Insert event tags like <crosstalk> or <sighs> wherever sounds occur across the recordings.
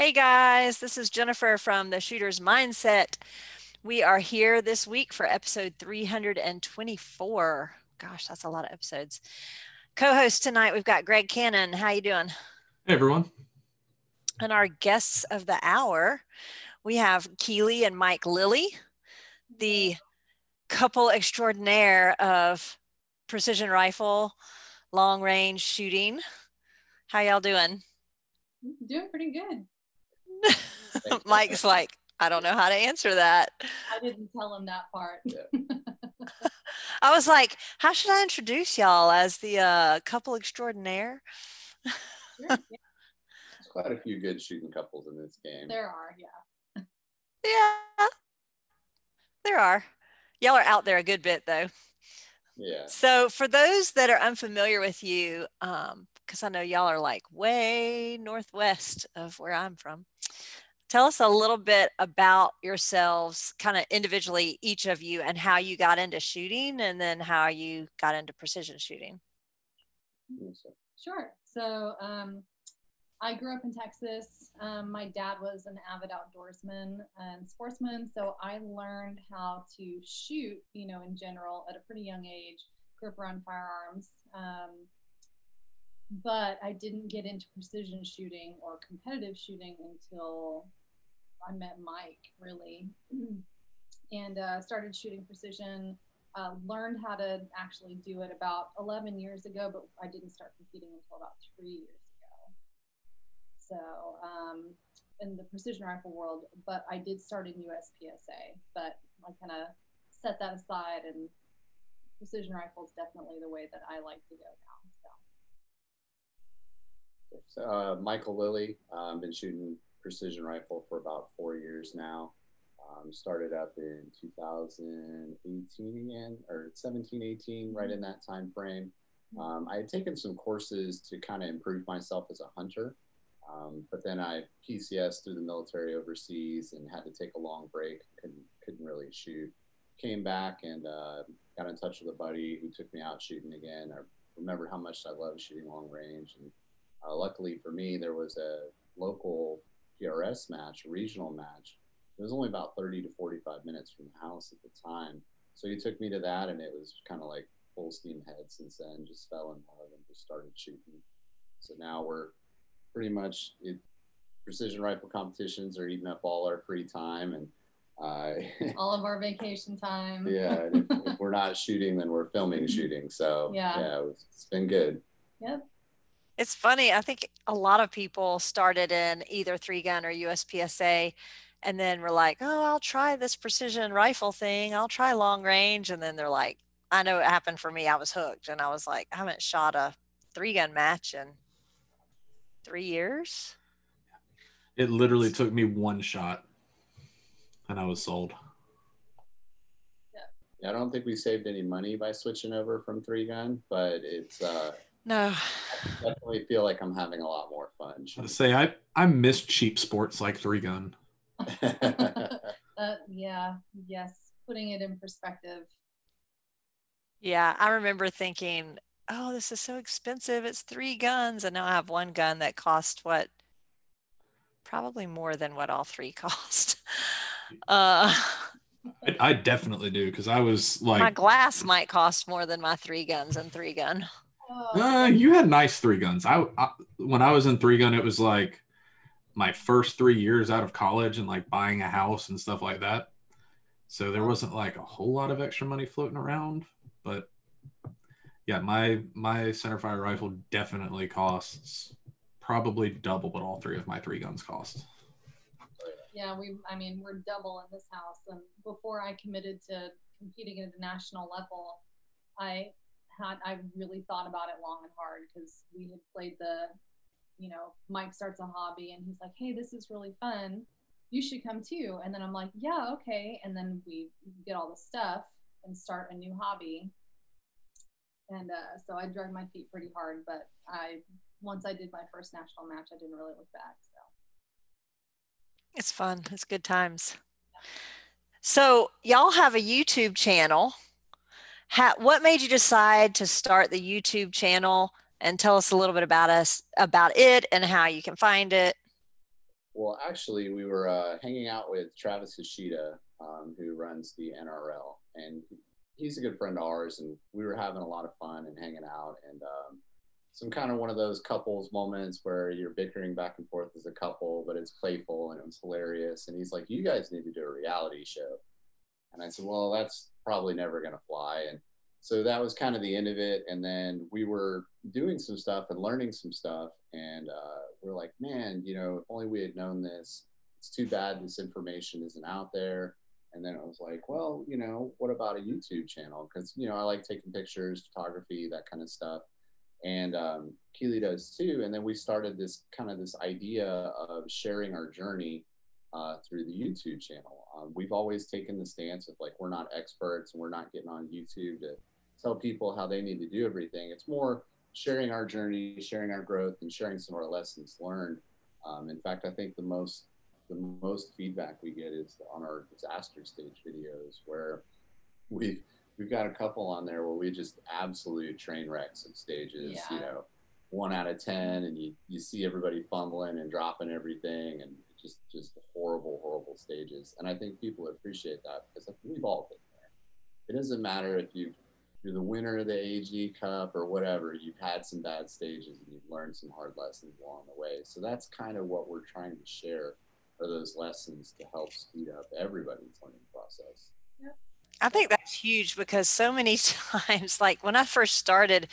Hey guys, this is Jennifer from the Shooter's Mindset. We are here this week for episode 324. Gosh, that's a lot of episodes. Co-host tonight, we've got Greg Cannon. How you doing? Hey everyone. And our guests of the hour, we have Keely and Mike Lilly, the couple extraordinaire of precision rifle, long range shooting. How y'all doing? Doing pretty good. <laughs> Mike's like, I don't know how to answer that. I didn't tell him that part. <laughs> I was like, how should I introduce y'all as the uh, couple extraordinaire? Sure, yeah, <laughs> There's quite a few good shooting couples in this game. there are, yeah. Yeah, there are. Y'all are out there a good bit though. Yeah. So, for those that are unfamiliar with you, because I know y'all are like way northwest of where I'm from, tell us a little bit about yourselves, kind of individually, each of you, and how you got into shooting and then how you got into precision shooting. Sure. So um, I grew up in Texas. Um, my dad was an avid outdoorsman and sportsman, so I learned how to shoot, you know, in general at a pretty young age. Grew up around firearms, um, but I didn't get into precision shooting or competitive shooting until I met Mike, really, <clears throat> and uh, started shooting precision. Uh, learned how to actually do it about 11 years ago, but I didn't start competing until about three years ago. So, um, in the precision rifle world, but I did start in USPSA, but I kind of set that aside, and precision rifle is definitely the way that I like to go now. Uh, Michael Lilly, um, I've been shooting precision rifle for about four years now. Um, started up in 2018 again, or 17, 18, right in that time frame. Um, I had taken some courses to kind of improve myself as a hunter, um, but then I PCS through the military overseas and had to take a long break. Couldn't couldn't really shoot. Came back and uh, got in touch with a buddy who took me out shooting again. I remember how much I loved shooting long range, and uh, luckily for me, there was a local PRS match, a regional match. It was only about 30 to 45 minutes from the house at the time. So he took me to that, and it was kind of like full steam ahead since then. Just fell in love and just started shooting. So now we're pretty much it, precision rifle competitions are eating up all our free time, and uh, <laughs> All of our vacation time. yeah, if, if <laughs> we're not shooting, then we're filming shooting. So Yeah. yeah, it's been good. Yep. It's funny. I think a lot of people started in either three gun or USPSA and then were like, oh, I'll try this precision rifle thing. I'll try long range. And then they're like, I know it happened for me. I was hooked. And I was like, I haven't shot a three gun match in three years. It literally took me one shot and I was sold. Yeah, I don't think we saved any money by switching over from three gun, but it's uh, No. I definitely feel like I'm having a lot more fun. I say I I miss cheap sports like three gun. <laughs> Uh, yeah. Yes. Putting it in perspective. Yeah. I remember thinking, oh, this is so expensive. It's three guns. And now I have one gun that cost what? Probably more than what all three <laughs> cost. Uh, I, I definitely do because I was like, my glass might cost more than my three guns and three gun. Uh, you had nice three guns. I, I when I was in three gun, it was like my first three years out of college and like buying a house and stuff like that. So there wasn't like a whole lot of extra money floating around, but yeah, my my centerfire rifle definitely costs probably double what all three of my three guns cost. yeah, we, I mean, we're double in this house. And before I committed to competing at the national level, I I really thought about it long and hard because we had played the, you know, Mike starts a hobby and he's like, hey, this is really fun. You should come too. And then I'm like, yeah, okay. And then we get all the stuff and start a new hobby. And uh, so I dragged my feet pretty hard, but I, once I did my first national match, I didn't really look back. So. It's fun. It's good times. So y'all have a YouTube channel. Ha- what made you decide to start the YouTube channel and tell us a little bit about us about it and how you can find it? Well, actually, we were uh, hanging out with Travis Ishida, um, who runs the NRL, and he's a good friend of ours, and we were having a lot of fun and hanging out, and um, some kind of one of those couples moments where you're bickering back and forth as a couple, but it's playful and it was hilarious. And he's like, "You guys need to do a reality show," and I said, "Well, that's probably never going to fly." And so that was kind of the end of it. And then we were doing some stuff and learning some stuff, and uh, we're like, "Man, you know, if only we had known this." It's too bad this information isn't out there and then I was like, well, you know, what about a YouTube channel? Because, you know, I like taking pictures, photography, that kind of stuff. And um, Keely does too. And then we started this kind of this idea of sharing our journey uh, through the YouTube channel. Um, we've always taken the stance of like, we're not experts and we're not getting on YouTube to tell people how they need to do everything. It's more sharing our journey, sharing our growth, and sharing some of our lessons learned. Um, in fact, I think the most the most feedback we get is on our disaster stage videos where we've we've got a couple on there where we just absolute train wrecks of stages yeah. you know one out of ten and you you see everybody fumbling and dropping everything and just just horrible horrible stages and i think people appreciate that because we've all been there it doesn't matter if you you're the winner of the AG Cup or whatever, you've had some bad stages and you've learned some hard lessons along the way. So that's kind of what we're trying to share are those lessons to help speed up everybody's learning process. I think that's huge because so many <laughs> times, like when I first started,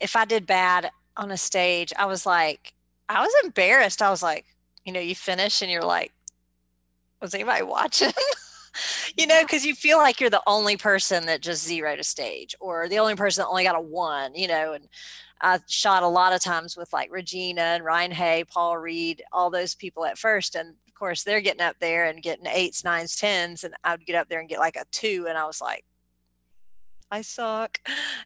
if I did bad on a stage, I was like, I was embarrassed. I was like, you know, you finish and you're like, was anybody watching? <laughs> you know, because you feel like you're the only person that just zeroed a stage or the only person that only got a one, you know, and I shot a lot of times with like Regina and Ryan Hay, Paul Reed, all those people at first. And of course they're getting up there and getting eights, nines, tens, and I would get up there and get like a two, and I was like, I suck.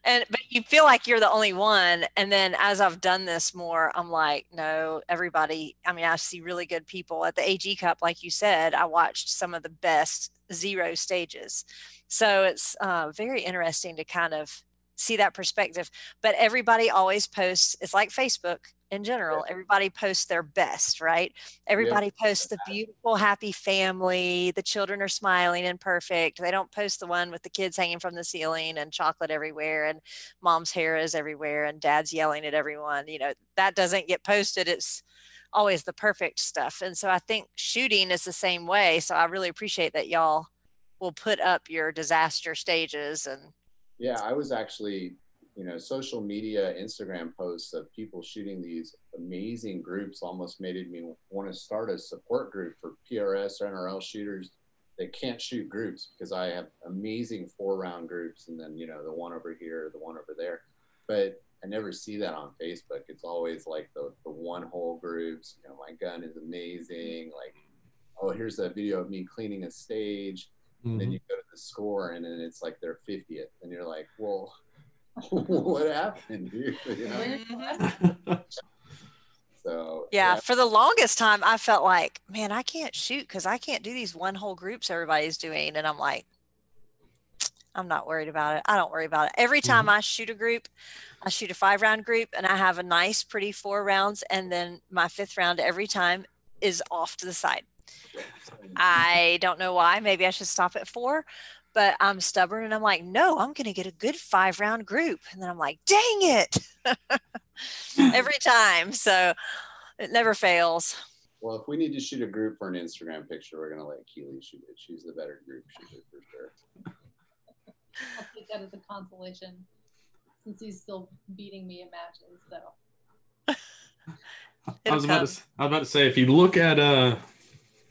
And but you feel like you're the only one. And then as I've done this more, I'm like, no, everybody. I mean, I see really good people at the AG Cup, like you said. I watched some of the best zero stages, so it's uh, very interesting to kind of see that perspective. But everybody always posts. It's like Facebook in general everybody posts their best right? Everybody yeah. posts the beautiful happy family the children are smiling and perfect. They don't post the one with the kids hanging from the ceiling and chocolate everywhere and mom's hair is everywhere and dad's yelling at everyone you know that doesn't get posted it's always the perfect stuff. And so i think shooting is the same way so i really appreciate that y'all will put up your disaster stages and yeah i was actually you know, social media, Instagram posts of people shooting these amazing groups almost made me want to start a support group for PRS or NRL shooters that can't shoot groups because I have amazing four round groups and then, you know, the one over here, the one over there. But I never see that on Facebook. It's always like the, the one hole groups, you know, my gun is amazing. Like, oh, here's a video of me cleaning a stage. Mm-hmm. And then you go to the score and then it's like their 50th. And you're like, well, <laughs> what happened here? <laughs> You know? <laughs> so yeah, yeah, for the longest time, I felt like, man, I can't shoot because I can't do these one hole groups everybody's doing, and I'm like, I'm not worried about it. I don't worry about it. Every time mm-hmm. I shoot a group, I shoot a five round group, and I have a nice, pretty four rounds, and then my fifth round every time is off to the side. I don't know why. Maybe I should stop at four, but I'm stubborn and I'm like, no, I'm going to get a good five round group. And then I'm like, dang it. <laughs> Every <laughs> time. So it never fails. Well, if we need to shoot a group for an Instagram picture, we're going to let Keely shoot it. She's the better group shooter for sure. I'll take that as a consolation since he's still beating me in matches. So. <laughs> I was about to, I was about to say if you look at uh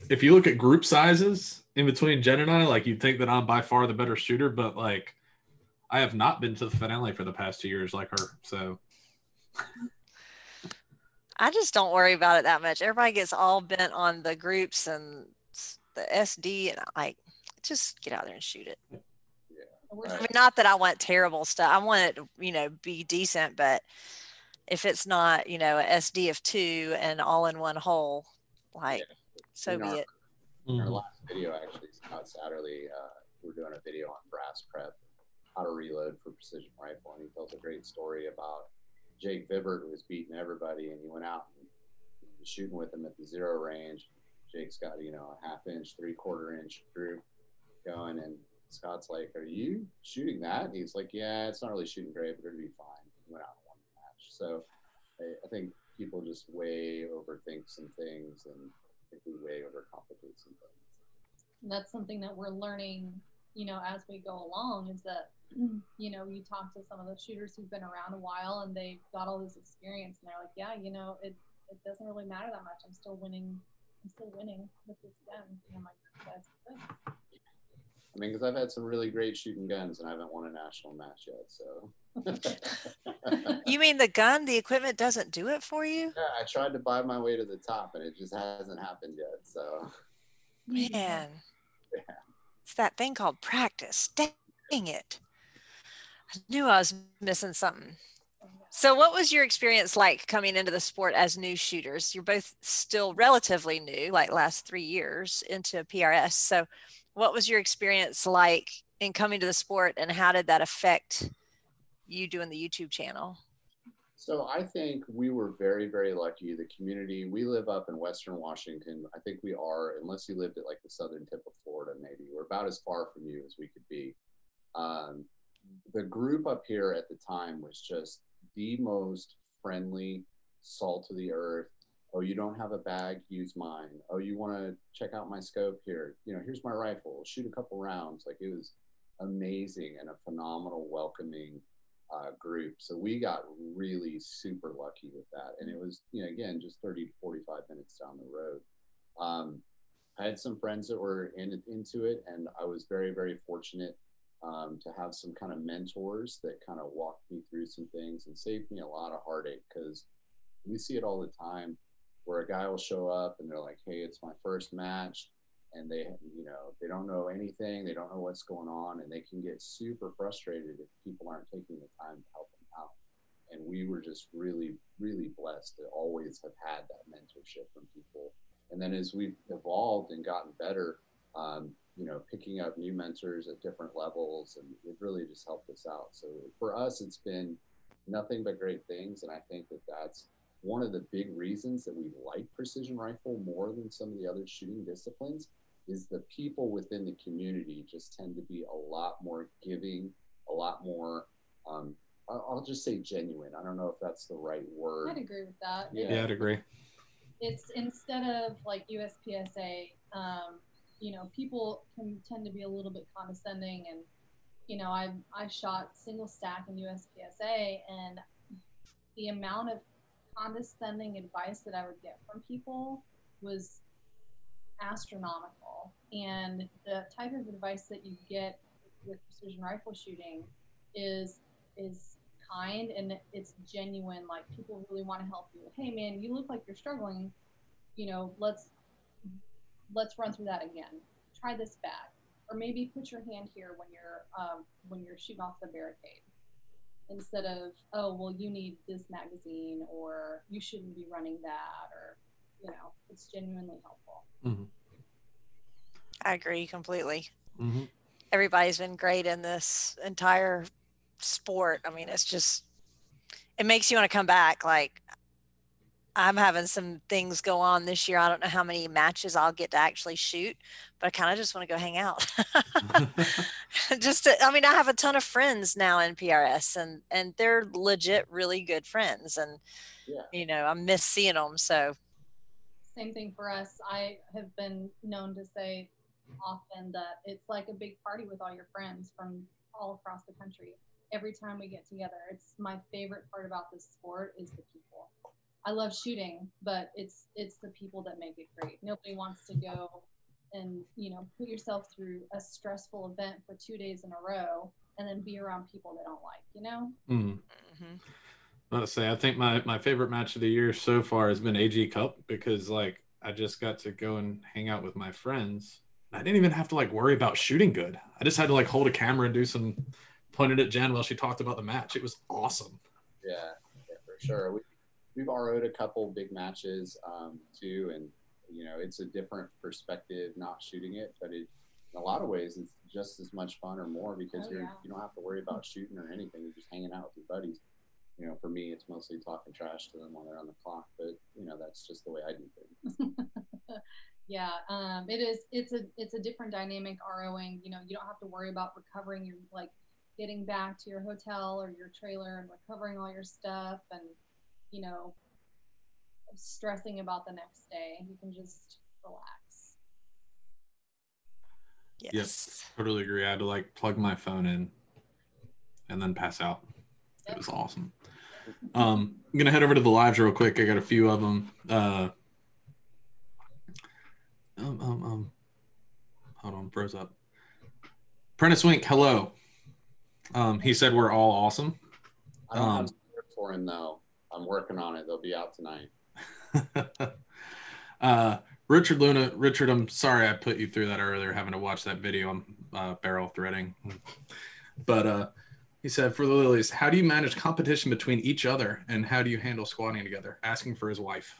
if you look at group sizes in between Jenn and I, like you'd think that I'm by far the better shooter, but like I have not been to the finale for the past two years like her. So I just don't worry about it that much. Everybody gets all bent on the groups and the SD, and like just get out there and shoot it. Yeah. I mean, not that I want terrible stuff. I want it to, you know, be decent, but if it's not, you know, a SD of two and all in one hole, like, yeah. so in be our, it. Our last video actually Scott Satterlee. Uh, we're doing a video on brass prep, how to reload for precision rifle, and he tells a great story about Jake Vibbert who was beating everybody, and he went out and shooting with him at the zero range. Jake's got you know a half inch, three quarter inch group going, and Scott's like, "Are you shooting that?" And he's like, "Yeah, it's not really shooting great, but it'll be fine." He went out and won the match. So I, I think people just way overthink some things, and think we way overcomplicate some things. And that's something that we're learning, you know, as we go along. Is that mm-hmm. you know, you talk to some of the shooters who've been around a while and they've got all this experience, and they're like, "Yeah, you know, it it doesn't really matter that much. I'm still winning. I'm still winning with this gun." And I'm like, "That's good." I mean, because I've had some really great shooting guns, and I haven't won a national match yet. So. You mean the gun, the equipment doesn't do it for you? Yeah, I tried to buy my way to the top, and it just hasn't happened yet. So. Man. Yeah. It's that thing called practice. Dang it. I knew I was missing something. So, what was your experience like coming into the sport as new shooters? You're both still relatively new, like last three years into PRS. So, what was your experience like in coming to the sport, and how did that affect you doing the YouTube channel? So I think we were very, very lucky. The community, we live up in Western Washington. I think we are, unless you lived at like the southern tip of Florida, maybe. We're about as far from you as we could be. Um, the group up here at the time was just the most friendly, salt of the earth. Oh, you don't have a bag? Use mine. Oh, you want to check out my scope here? You know, here's my rifle. Shoot a couple rounds. Like it was amazing and a phenomenal, welcoming uh, group. So we got really super lucky with that. And it was, you know, again, just 30 to 45 minutes down the road. Um, I had some friends that were in, into it, and I was very, very fortunate um, to have some kind of mentors that kind of walked me through some things and saved me a lot of heartache because we see it all the time where a guy will show up and they're like, hey, it's my first match. And they you know they don't know anything. They don't know what's going on. And they can get super frustrated if people aren't taking the time to help them out. And we were just really really blessed to always have had that mentorship from people. And then as we've evolved and gotten better um, you know picking up new mentors at different levels and it really just helped us out. So for us it's been nothing but great things. And i think that that's one of the big reasons that we like precision rifle more than some of the other shooting disciplines is the people within the community just tend to be a lot more giving, a lot more, um, I'll just say genuine. I don't know if that's the right word. I'd agree with that. Yeah. Yeah, I'd agree. It's instead of like USPSA, um, you know, people can tend to be a little bit condescending and you know, I I shot single stack in USPSA and the amount of condescending advice that I would get from people was astronomical. And the type of advice that you get with precision rifle shooting is is kind and it's genuine. Like people really want to help you. Hey man, you look like you're struggling. You know, let's let's run through that again. Try this back, or maybe put your hand here when you're um, when you're shooting off the barricade instead of oh well you need this magazine or you shouldn't be running that or you know it's genuinely helpful hmm I agree completely. hmm Everybody's been great in this entire sport. I mean, it's just, it makes you want to come back. Like, I'm having some things go on this year. I don't know how many matches I'll get to actually shoot, but I kind of just want to go hang out. <laughs> <laughs> just to, I mean, I have a ton of friends now in PRS and and they're legit really good friends and Yeah. you know, I miss seeing them. So, same thing for us i have been known to say often that it's like a big party with all your friends from all across the country every time we get together it's my favorite part about this sport is the people i love shooting but it's it's the people that make it great nobody wants to go and you know put yourself through a stressful event for two days in a row and then be around people they don't like you know Mhm. mhm. Let's say I think my my favorite match of the year so far has been AG Cup because like I just got to go and hang out with my friends. I didn't even have to like worry about shooting good. I just had to like hold a camera and do some pointed at Jenn while she talked about the match. It was awesome. Yeah, yeah, for sure. We, we've RO'd a couple big matches um, too, and you know it's a different perspective not shooting it, but it in a lot of ways it's just as much fun or more because Oh, you're yeah. you don't have to worry about shooting or anything. You're just hanging out with your buddies. you know, for me, it's mostly talking trash to them while they're on the clock. But you know, that's just the way I do things. <laughs> yeah, um, it is. It's a it's a different dynamic ROing. You know, you don't have to worry about recovering your like getting back to your hotel or your trailer and recovering all your stuff and you know stressing about the next day. You can just relax. Yes. Yep, totally agree. I had to like plug my phone in and then pass out. It was awesome. Um, I'm gonna head over to the lives real quick. I got a few of them. Uh, um, um, um, hold on, froze up. Prentice Wink, hello. Um, he said we're all awesome. I don't Um, have for him though. I'm working on it. They'll be out tonight. <laughs> uh, Richard Luna, Richard, I'm sorry I put you through that earlier, having to watch that video on uh, barrel threading. But uh, he said, for the Lillys, how do you manage competition between each other and how do you handle squatting together? Asking for his wife.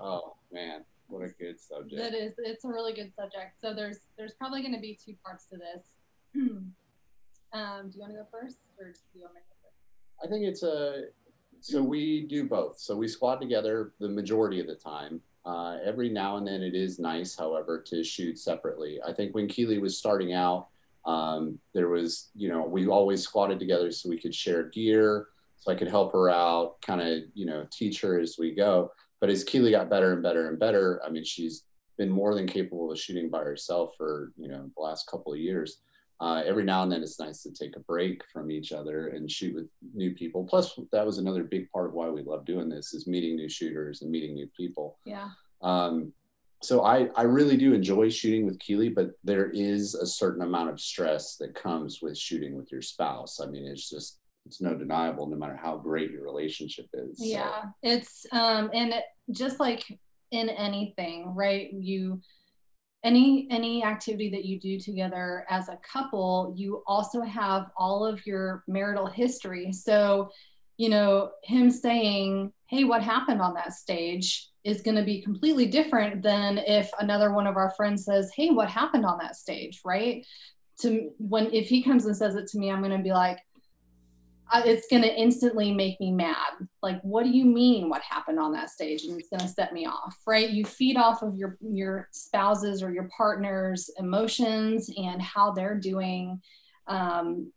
Oh man, what a good subject. That is, it's a really good subject. So there's there's probably going to be two parts to this. <clears throat> um, do you want to go first, or do you want me to go first? I think it's a so we do both. So we squat together the majority of the time. Uh, every now and then it is nice, however, to shoot separately. I think when Keely was starting out, um, there was, you know, we always squatted together so we could share gear, so I could help her out, kind of, you know, teach her as we go. But as Keely got better and better and better, I mean, she's been more than capable of shooting by herself for, you know, the last couple of years uh, every now and then it's nice to take a break from each other and shoot with new people. Plus, that was another big part of why we love doing this is meeting new shooters and meeting new people. Yeah. Um, so I, I really do enjoy shooting with Keely, but there is a certain amount of stress that comes with shooting with your spouse. I mean, it's just it's no deniable, no matter how great your relationship is. So, Yeah, it's um, and it, just like in anything, right? You any any activity that you do together as a couple, you also have all of your marital history. So, you know, him saying, "Hey, what happened on that stage?" is going to be completely different than if another one of our friends says, "Hey, what happened on that stage?" Right? To when if he comes and says it to me, I'm going to be like, it's going to instantly make me mad. Like, what do you mean? What happened on that stage? And it's going to set me off, right? You feed off of your your spouses or your partner's emotions and how they're doing. Um,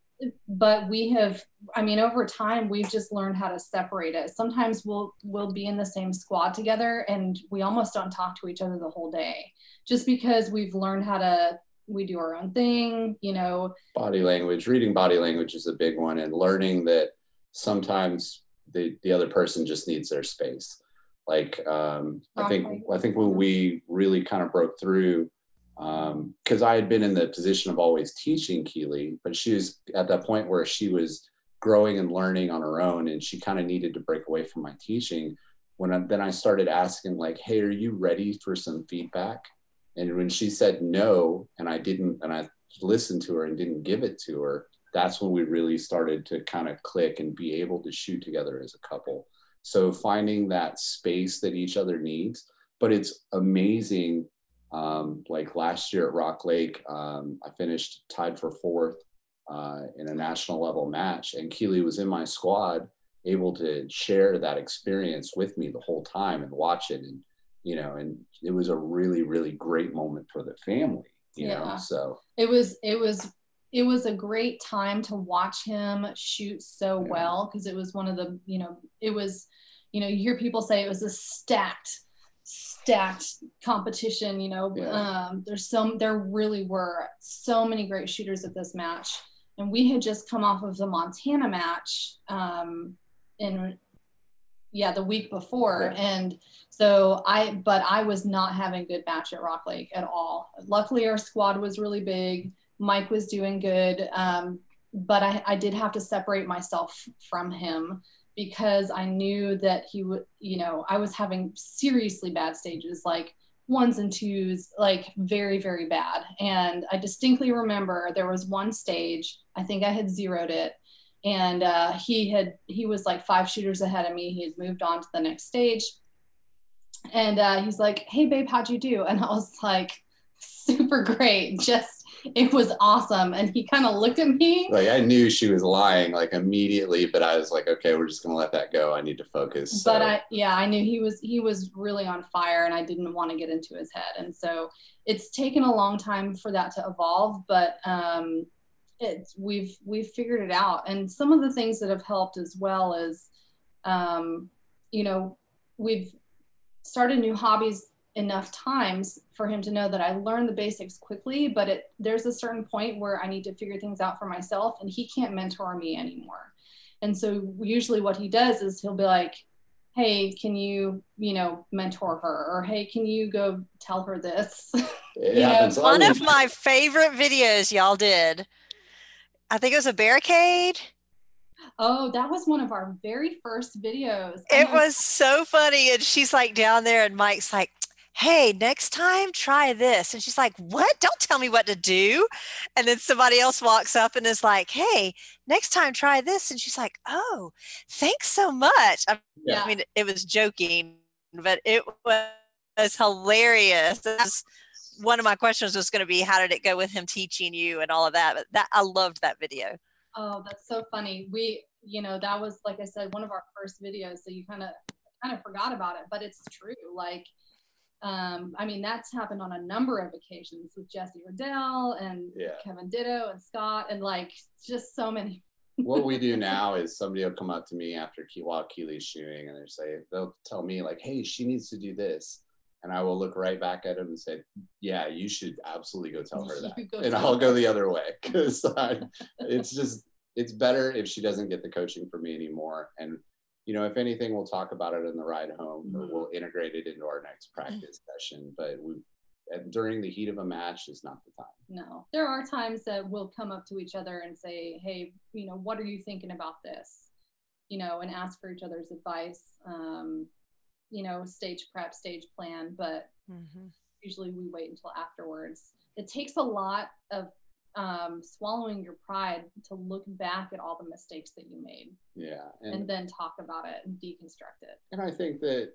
but we have, I mean, over time, we've just learned how to separate it. Sometimes we'll we'll be in the same squad together, and we almost don't talk to each other the whole day, just because we've learned how to. We do our own thing, you know. body language reading body language is a big one and learning that sometimes the the other person just needs their space. Like um, i think i think when we really kind of broke through because i had been in the position of always teaching keely but she was at that point where she was growing and learning on her own and she kind of needed to break away from my teaching. When I, then i started asking like hey are you ready for some feedback and when she said no, and I didn't, and I listened to her and didn't give it to her, that's when we really started to kind of click and be able to shoot together as a couple. So finding that space that each other needs, but it's amazing. Um, like last year at Rock Lake, um, I finished tied for fourth uh, in a national level match, and Keely was in my squad, able to share that experience with me the whole time and watch it and you know, and it was a really, really great moment for the family, you know. So it was it was it was a great time to watch him shoot so Yeah. well because it was one of the you know it was you know you hear people say it was a stacked stacked competition you know Yeah. um there's some there really were so many great shooters at this match and we had just come off of the montana match um in yeah the week before Yeah. and so i but i was not having good match at rock lake at all. Luckily our squad was really big. Mike was doing good um, but I, I did have to separate myself from him because i knew that he would you know i was having seriously bad stages like ones and twos like very very bad. And i distinctly remember there was one stage i think i had zeroed it and uh, he had he was like five shooters ahead of me he had moved on to the next stage and uh, he's like hey babe how'd you do and i was like super great just it was awesome. And he kind of looked at me. Like I knew she was lying like immediately, but I was like, okay, we're just gonna let that go. I need to focus. But I yeah, I knew he was he was really on fire and I didn't want to get into his head. And so it's taken a long time for that to evolve, but um it's we've we've figured it out. And some of the things that have helped as well is um, you know, we've started new hobbies enough times for him to know that I learned the basics quickly, but it, there's a certain point where I need to figure things out for myself and he can't mentor me anymore. And so usually what he does is he'll be like, Hey, can you, you know, mentor her? Or hey, can you go tell her this? <laughs> Yeah, one of my favorite videos y'all did. I think it was a barricade Oh, that was one of our very first videos. Oh it was so funny. And she's like down there, and Mike's like, hey, next time try this. And she's like, what? Don't tell me what to do. And then somebody else walks up and is like, hey, next time try this. And she's like, oh, thanks so much. I, yeah. I mean, it was joking, but it was hilarious. Was, one of my questions was going to be, how did it go with him teaching you and all of that? But that I loved that video. Oh, that's so funny. We, you know, that was like I said, one of our first videos. So you kind of kind of forgot about it, but it's true. Like, um, I mean, that's happened on a number of occasions with Jesse Riddell and yeah. Kevin Ditto and Scott and like just so many. what we do <laughs> now is somebody will come up to me after while Keely's shooting and they say they'll tell me like, "Hey, she needs to do this," and I will look right back at him and say, "Yeah, you should absolutely go tell her that," and I'll go the other way <laughs> because it's just it's better if she doesn't get the coaching from me anymore. And you know, if anything, we'll talk about it in the ride home, or we'll integrate it into our next practice session. But we during the heat of a match is not the time. No, there are times that we'll come up to each other and say, "Hey, you know, what are you thinking about this?" You know, and ask for each other's advice. Um, you know, stage prep, stage plan, but mm-hmm. usually we wait until afterwards. It takes a lot of um, swallowing your pride to look back at all the mistakes that you made. Yeah. And, and then talk about it and deconstruct it. And I think that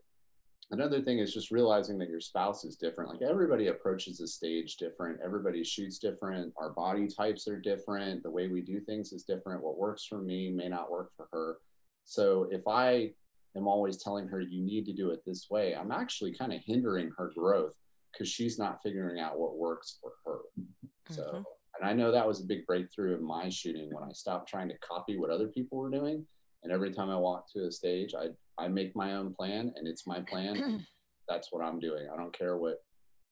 another thing is just realizing that your spouse is different. Like everybody approaches the stage different, everybody shoots different, our body types are different, the way we do things is different. What works for me may not work for her. So if I am always telling her you need to do it this way, I'm actually kind of hindering her growth because she's not figuring out what works for her. So, mm-hmm. and I know that was a big breakthrough in my shooting when I stopped trying to copy what other people were doing. And every time I walk to a stage, I, I make my own plan and it's my plan. <clears throat> that's what I'm doing. I don't care what,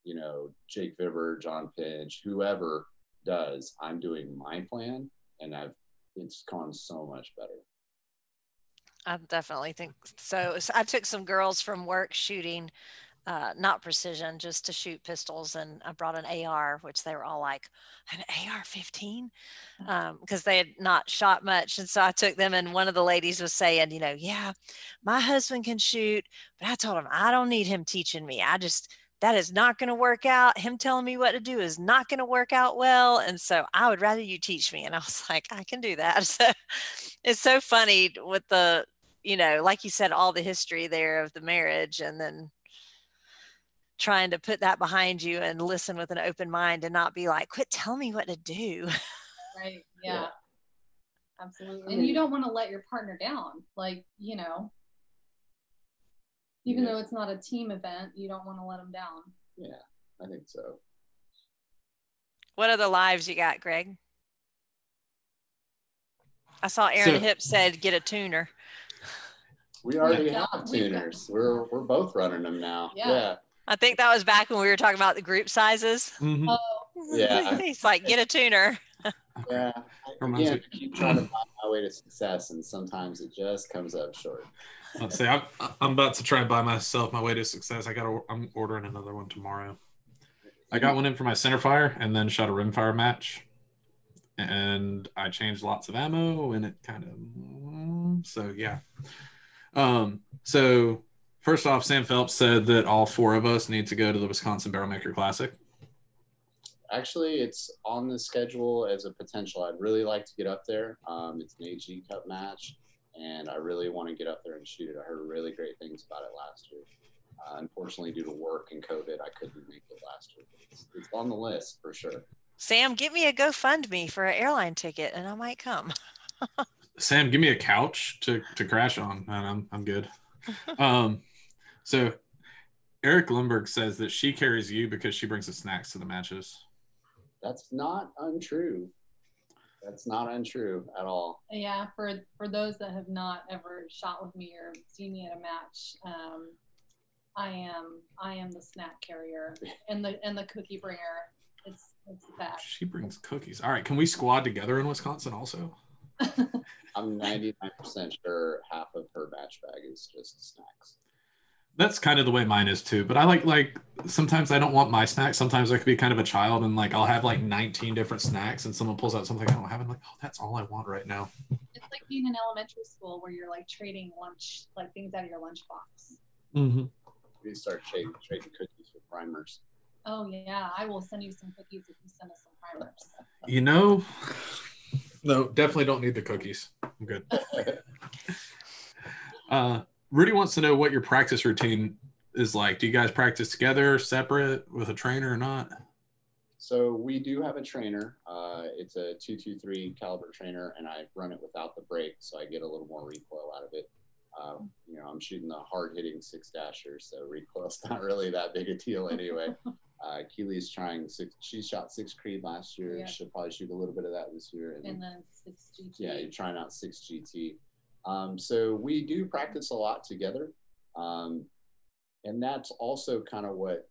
you know, Jake Vibbert, John Pinch, whoever does. I'm doing my plan and I've, it's gone so much better. I definitely think so. so I took some girls from work shooting, uh, not precision, just to shoot pistols, and I brought an AR, which they were all like, "An AR-15," because um, they had not shot much, and so I took them, and one of the ladies was saying, you know, yeah, my husband can shoot, but I told him I don't need him teaching me. I just that is not going to work out. Him telling me what to do is not going to work out well. And so I would rather you teach me. And I was <laughs> like, I can do that. <laughs> So it's so funny with the you know, like you said, all the history there of the marriage and then trying to put that behind you and listen with an open mind and not be like, quit telling me what to do. Right. <laughs> Yeah. yeah. Absolutely. And you don't want to let your partner down. Like, you know, even yeah. though it's not a team event, you don't want to let them down. Yeah, I think so. What other lives you got, Greg? I saw Aaron so, Hip said get a tuner. We already have tuners. We're we're both running them now. Yeah. yeah. I think that was back when we were talking about the group sizes. Mm-hmm. Oh. Yeah. <laughs> He's like, get a tuner. <laughs> yeah. I keep trying to find my way to success, and sometimes it just comes up short. Let's say I'm, I'm about to try and buy myself my way to success. I got to, I'm ordering another one tomorrow. I got one in for my center fire and then shot a rimfire match. And I changed lots of ammo and it kind of, so yeah. Um, so first off, Sam Phelps said that all four of us need to go to the Wisconsin Barrelmaker Classic. Actually, it's on the schedule as a potential. I'd really like to get up there. Um, it's an AG Cup match, and I really want to get up there and shoot it. I heard really great things about it last year. Uh, unfortunately, due to work and COVID, I couldn't make it last year. It's, it's on the list for sure. Sam, get me a GoFundMe for an airline ticket and I might come. <laughs> Sam, give me a couch to to crash on, and I'm I'm good. <laughs> Um, so Eric Lindbergh says that she carries you because she brings the snacks to the matches. That's not untrue. That's not untrue at all. Yeah, for for those that have not ever shot with me or seen me at a match, um, I am I am the snack carrier and the and the cookie bringer. It's it's the fact. She brings cookies. All right, can we squad together in Wisconsin also? <laughs> I'm 99% sure half of her match bag is just snacks. That's kind of the way mine is too. But I like like sometimes I don't want my snacks. Sometimes I could be kind of a child and like I'll have like 19 different snacks and someone pulls out something I don't have. I'm like, oh, that's all I want right now. It's like being in elementary school where you're like trading lunch, like things out of your lunchbox. Mm-hmm. We start trading, trading cookies for primers. Oh yeah, I will send you some cookies if you send us some primers. You know, no, definitely don't need the cookies. I'm good. <laughs> uh, Rudy wants to know what your practice routine is like. Do you guys practice together, separate, with a trainer or not? So we do have a trainer. Uh, it's a 223 caliber trainer, and I run it without the brake, so I get a little more recoil out of it. Um, you know, I'm shooting the hard hitting six dasher, so recoil's <laughs> not really that big a deal anyway. Uh, Keely's trying six. She shot six Creed last year. She'll probably shoot a little bit of that this year. And then six GT. yeah, you're trying out six GT. Um, so we do practice a lot together, um, and that's also kind of what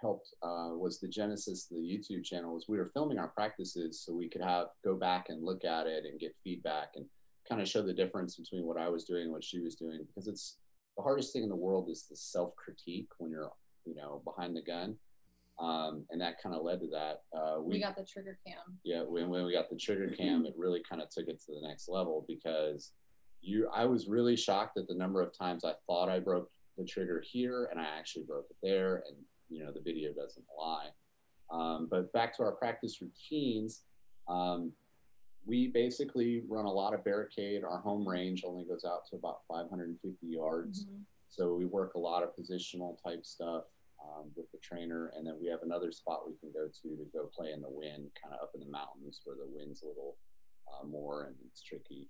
helped uh, was the genesis of the YouTube channel. Was we were filming our practices so we could have go back and look at it and get feedback and kind of show the difference between what I was doing and what she was doing because it's the hardest thing in the world is the self critique when you're you know behind the gun. Um, and that kind of led to that. Uh, we got the trigger cam. yeah when, when we got the trigger cam it really kind of took it to the next level because you i was really shocked at the number of times i thought i broke the trigger here and i actually broke it there and you know the video doesn't lie um, but back to our practice routines um, we basically run a lot of barricade our home range only goes out to about 550 yards Mhm. so we work a lot of positional type stuff um, with the trainer, and then we have another spot we can go to to go play in the wind, kind of up in the mountains where the wind's a little uh, more and it's tricky.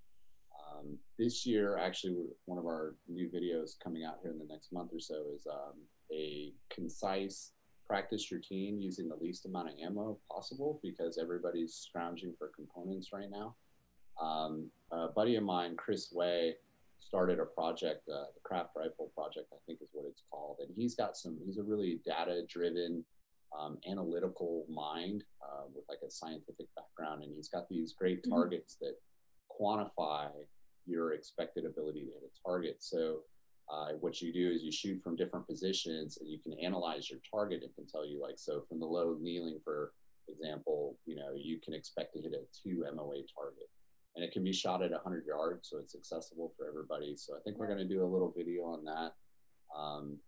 Um, this year, actually, one of our new videos coming out here in the next month or so is um, a concise practice routine using the least amount of ammo possible because everybody's scrounging for components right now. Um, a buddy of mine, Chris Way, started a project, uh, the Craft Rifle Project, I think is what it's called. And he's got some, he's a really data driven, um, analytical mind uh, with like a scientific background. And he's got these great Mhm. targets that quantify your expected ability to hit a target. So, uh, what you do is you shoot from different positions and you can analyze your target. It can tell you, like, so from the low kneeling, for example, you know, you can expect to hit a two MOA target and it can be shot at 100 yards, so it's accessible for everybody. So I think we're going to do a little video on that. Um,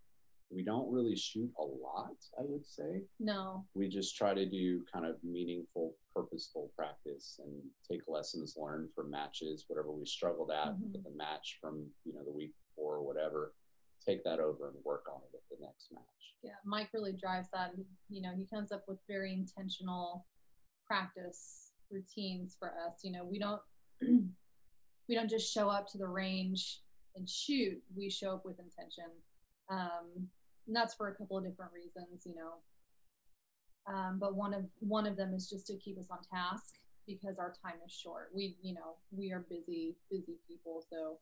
we don't really shoot a lot, I would say. No. We just try to do kind of meaningful, purposeful practice and take lessons learned from matches, whatever we struggled at at the match from you know the week before or whatever. Take that over and work on it at the next match. Yeah, Mike really drives that. You know, he comes up with very intentional practice routines for us. You know, we don't <clears throat> we don't just show up to the range and shoot. We show up with intention, um, and that's for a couple of different reasons. You know, um, but one of one of them is just to keep us on task because our time is short. We, you know, we are busy, busy people. So,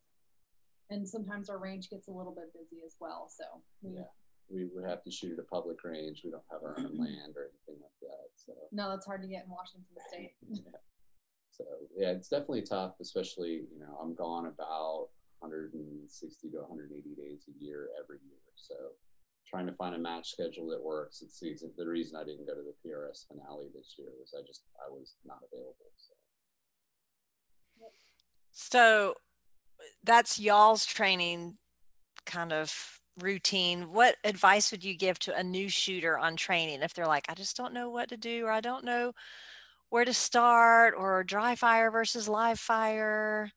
and sometimes our range gets a little bit busy as well. So we Yeah. We would have to shoot at a public range. We don't have our own <clears throat> land or anything like that. So No, that's hard to get in Washington State. yeah. So yeah, it's definitely tough, especially you know I'm gone about 160 to 180 days a year every year. So trying to find a match schedule that works. It's the, the reason I didn't go to the PRS finale this year was I just I was not available. So So that's y'all's training kind of routine. What advice would you give to a new shooter on training if they're like, I just don't know what to do, or I don't know where to start, or dry fire versus live fire?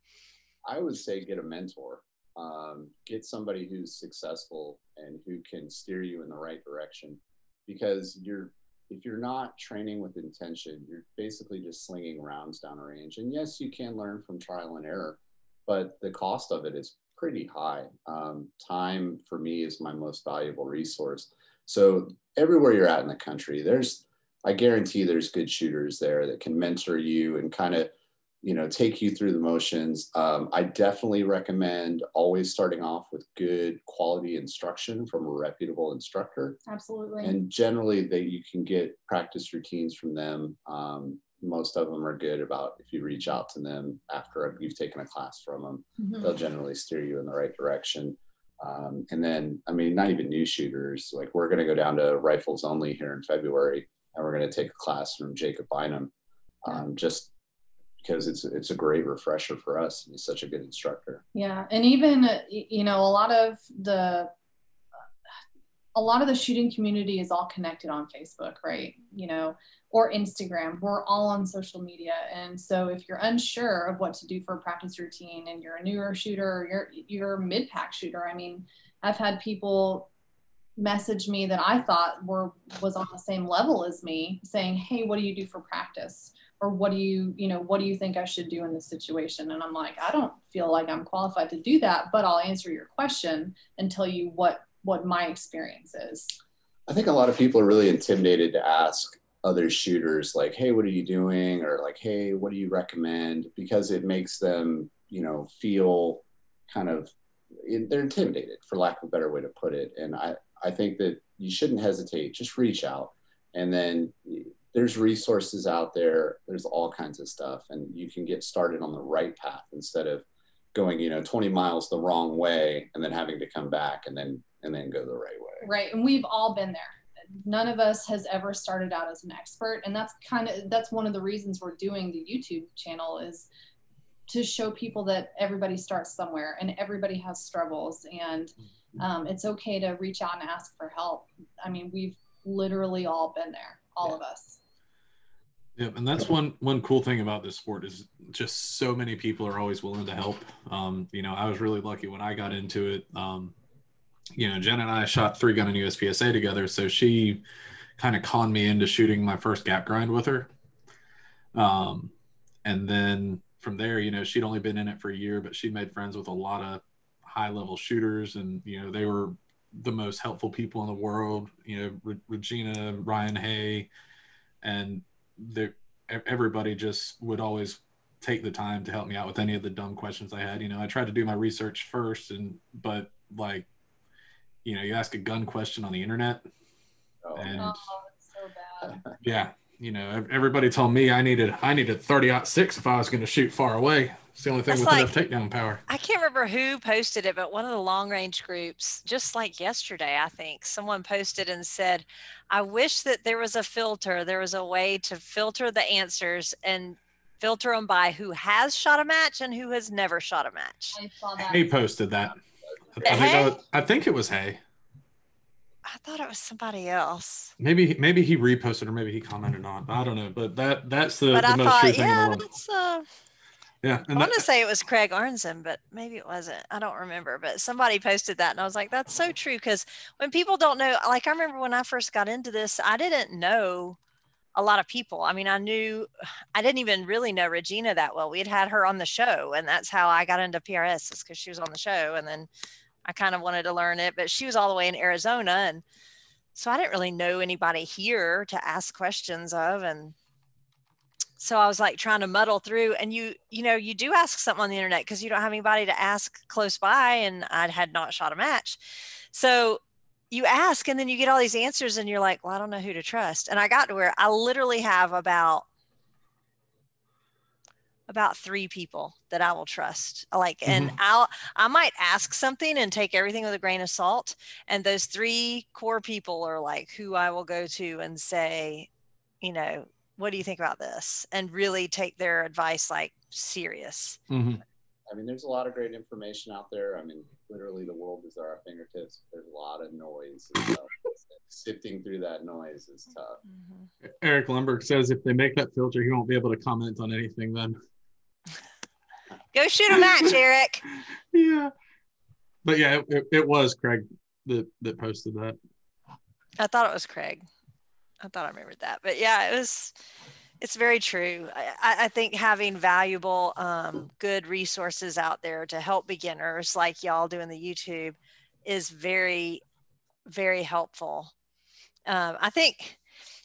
I would say get a mentor. Um, get somebody who's successful and who can steer you in the right direction because you're if you're not training with intention, you're basically just slinging rounds down a range. And yes, you can learn from trial and error, but the cost of it is pretty high. Um, time for me is my most valuable resource. So everywhere you're at in the country, there's, I guarantee there's good shooters there that can mentor you and kind of you know take you through the motions. Um, i definitely recommend always starting off with good quality instruction from a reputable instructor. Absolutely. and generally that you can get practice routines from them. Um, most of them are good about if you reach out to them after you've taken a class from them. Mhm. they'll generally steer you in the right direction. Um, and then i mean not even new shooters like we're going to go down to rifles only here in february and we're going to take a class from jacob bynum um, just because it's it's a great refresher for us and he's such a good instructor Yeah, and even uh, you know a lot of the a lot of the shooting community is all connected on Facebook, right? You know, or Instagram. We're all on social media, and so if you're unsure of what to do for a practice routine, and you're a newer shooter, or you're you're a mid pack shooter, I mean, I've had people message me that I thought were was on the same level as me, saying, "Hey, what do you do for practice?" or what do you you know what do you think i should do in this situation and i'm like i don't feel like i'm qualified to do that but i'll answer your question and tell you what what my experience is I think a lot of people are really intimidated to ask other shooters, like, hey, what are you doing? Or like, hey, what do you recommend? Because it makes them, you know, feel kind of they're intimidated, for lack of a better way to put it. And I, I think that you shouldn't hesitate, just reach out. And then there's resources out there, there's all kinds of stuff, and you can get started on the right path instead of going, you know, 20 miles the wrong way and then having to come back and then and then go the right way. right and we've all been there none of us has ever started out as an expert and that's kind of that's one of the reasons we're doing the youtube channel is to show people that everybody starts somewhere and everybody has struggles and mm. Um, it's okay to reach out and ask for help i mean we've literally all been there all of us Yeah, and that's one one cool thing about this sport is just so many people are always willing to help. Um, you know, I was really lucky when I got into it. Um, you know, Jenn and I shot three gun and USPSA together, so she kind of conned me into shooting my first gap grind with her. Um, and then from there, you know, she'd only been in it for a year, but she made friends with a lot of high level shooters, and you know, they were the most helpful people in the world. You know, Re- Regina, Ryan Hay, and they everybody just would always take the time to help me out with any of the dumb questions I had. You know, I tried to do my research first, and but like, you know, you ask a gun question on the internet, Oh, and oh it's so bad yeah, you know, everybody told me I needed I needed thirty aught six if I was going to shoot far away. It's the only thing That's with like- enough takedown power. I can't remember who posted it, but one of the long range groups, just like yesterday, I think someone posted and said, I wish that there was a filter. There was a way to filter the answers and filter them by who has shot a match and who has never shot a match. i Hay posted that. I think, Hay? that was, I think it was Hay. I thought it was somebody else. Maybe maybe he reposted or maybe he commented on. it. I don't know, but that that's the, But the I most true thought, thing in the yeah, world. that's uh Yeah, I want to say it was Craig Arnzen, but maybe it wasn't. I don't remember. But somebody posted that, and I was like, "That's so true." Because when people don't know, like I remember when I first got into this, I didn't know a lot of people. I mean, I knew, <sighs> I didn't even really know Regina that well. We had had her on the show, and that's how I got into PRS, is because she was on the show, and then I kind of wanted to learn it. But she was all the way in Arizona, and so I didn't really know anybody here to ask questions of, and so I was like trying to muddle through and you you know you do ask something on the internet because you don't have anybody to ask close by and I had not shot a match. So you ask and then you get all these answers and you're like, well, I don't know who to trust. And I got to where I literally have about about three people that I will trust. Like, and mm-hmm. I'll, I might ask something and take everything with a grain of salt. And those three core people are like who I will go to and say, you know, what do you think about this? And really take their advice like serious. Mhm. I mean, there's a lot of great information out there. I mean, literally the world is at our fingertips. There's a lot of noise. And stuff. <laughs> Sifting through that noise is tough. Eric Lumberg says if they make that filter, he won't be able to comment on anything then. <laughs> Go shoot a match, Eric. <laughs> Yeah, but yeah, it, it, it was Craig that that posted that. I thought it was Craig. I thought I remembered that, but yeah, it was. It's very true. I, I think having valuable, um, good resources out there to help beginners, like y'all doing the YouTube, is very, very helpful. Um, I think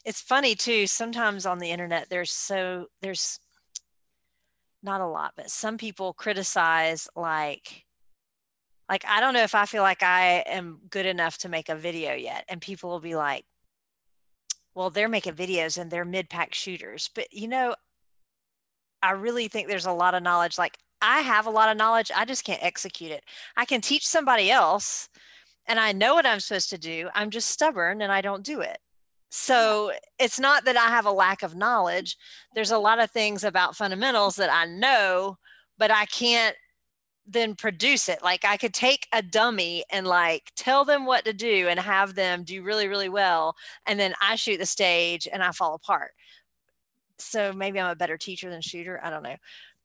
it's funny too. Sometimes on the internet, there's so there's not a lot, but some people criticize like like I don't know if I feel like I am good enough to make a video yet, and people will be like, "Well, they're making videos and they're mid-pack shooters," but you know, I really think there's a lot of knowledge. Like I have a lot of knowledge, I just can't execute it. I can teach somebody else, and I know what I'm supposed to do. I'm just stubborn and I don't do it. So it's not that I have a lack of knowledge. There's a lot of things about fundamentals that I know, but I can't then produce it. Like I could take a dummy and like tell them what to do and have them do really, really well. And then I shoot the stage and I fall apart. So maybe I'm a better teacher than shooter. I don't know.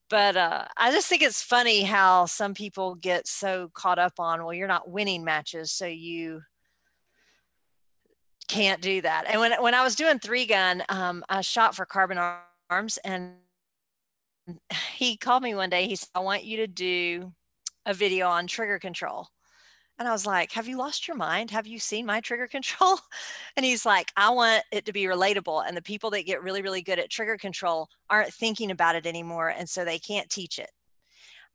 But uh, I just think it's funny how some people get so caught up on, well, you're not winning matches. So you can't do that. And when when I was doing three gun, um, I shot for Carbon Arms, and <sighs> he called me one day. He said, "I want you to do a video on trigger control." And I was like, Have you lost your mind? Have you seen my trigger control? <laughs> And he's like, I want it to be relatable. And the people that get really, really good at trigger control aren't thinking about it anymore. And so they can't teach it.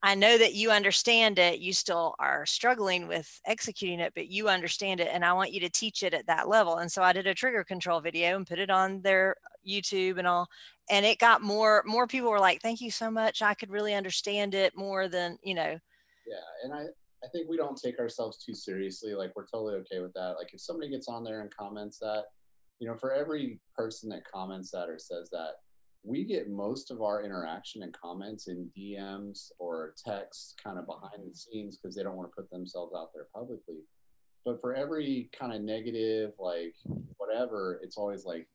I know that you understand it. You still are struggling with executing it, but you understand it. And I want you to teach it at that level. And so I did a trigger control video and put it on their YouTube and all. And it got more, more people were like, thank you so much. I could really understand it more than, you know. Yeah. And I, I think we don't take ourselves too seriously. Like we're totally okay with that. Like if somebody gets on there and comments that, you know, for every person that comments that or says that, we get most of our interaction and comments in DMs or text kind of behind the scenes because they don't want to put themselves out there publicly. But for every kind of negative, like whatever, it's always like,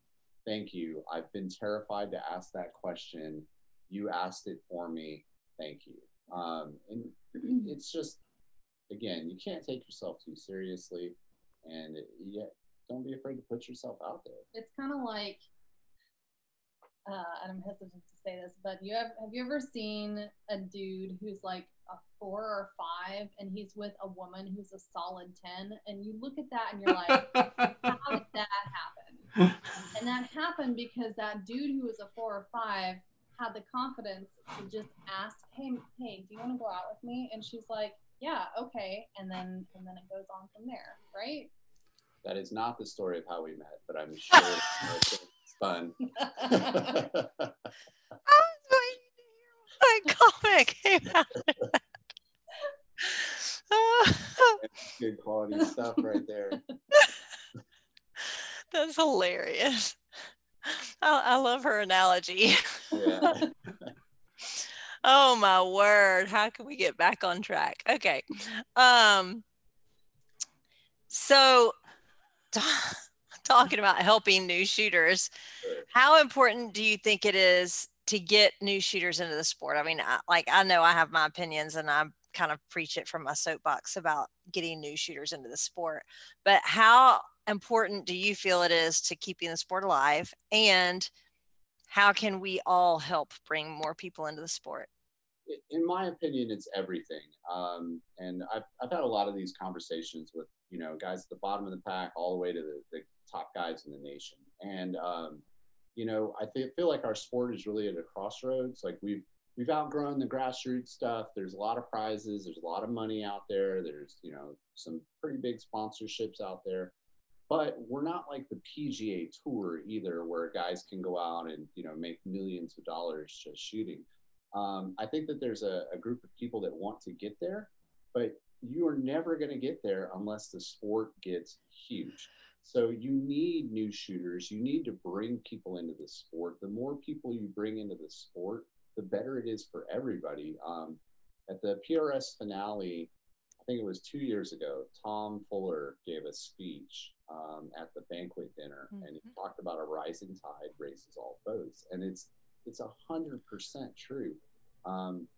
thank you. I've been terrified to ask that question. You asked it for me. Thank you. Um, and <clears throat> it's just, again, you can't take yourself too seriously. And yeah, don't be afraid to put yourself out there. It's kind of like uh, and I'm hesitant to say this, but you have have you ever seen a dude who's like a four or five, and he's with a woman who's a solid ten, and you look at that and you're like, <laughs> how did that happen? And that happened because that dude who was a four or five had the confidence to just ask, hey, hey, do you want to go out with me? And she's like, yeah, okay, and then and then it goes on from there, right? That is not the story of how we met, but I'm sure <laughs> fun. <laughs> <laughs> I was waiting to hear my comment came out. Good quality stuff right there. <laughs> That's hilarious. I, I love her analogy. Yeah. oh my word. How can we get back on track? Okay. Um so talking about helping new shooters. How important do you think it is to get new shooters into the sport? I mean, I, like I know I have my opinions and I kind of preach it from my soapbox about getting new shooters into the sport, but how important do you feel it is to keeping the sport alive and how can we all help bring more people into the sport? in my opinion, it's everything. Um, and I've, I've had a lot of these conversations with, you know, guys at the bottom of the pack all the way to the, the top guys in the nation. And um, you know, I th- feel like our sport is really at a crossroads. Like we've we've outgrown the grassroots stuff. There's a lot of prizes. There's a lot of money out there. There's you know some pretty big sponsorships out there. But we're not like the PGA Tour either, where guys can go out and you know make millions of dollars just shooting. Um, I think that there's a, a group of people that want to get there, but you are never going to get there unless the sport gets huge. So you need new shooters. You need to bring people into the sport. The more people you bring into the sport, the better it is for everybody. Um, at the PRS finale, I think it was two years ago, Tom Fuller gave a speech um, at the banquet dinner, mm-hmm. and he talked about a rising tide raises all boats, and it's it's a hundred percent true. Um,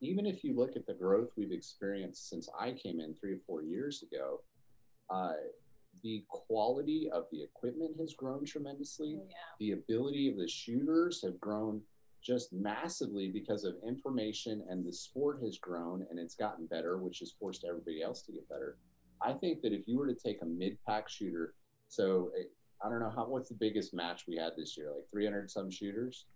even if you look at the growth we've experienced since I came in three or four years ago, uh, the quality of the equipment has grown tremendously. Oh, yeah. The ability of the shooters have grown just massively because of information and the sport has grown and it's gotten better, which has forced everybody else to get better. I think that if you were to take a mid-pack shooter, so eh, I don't know how what's the biggest match we had this year, like 300 some shooters.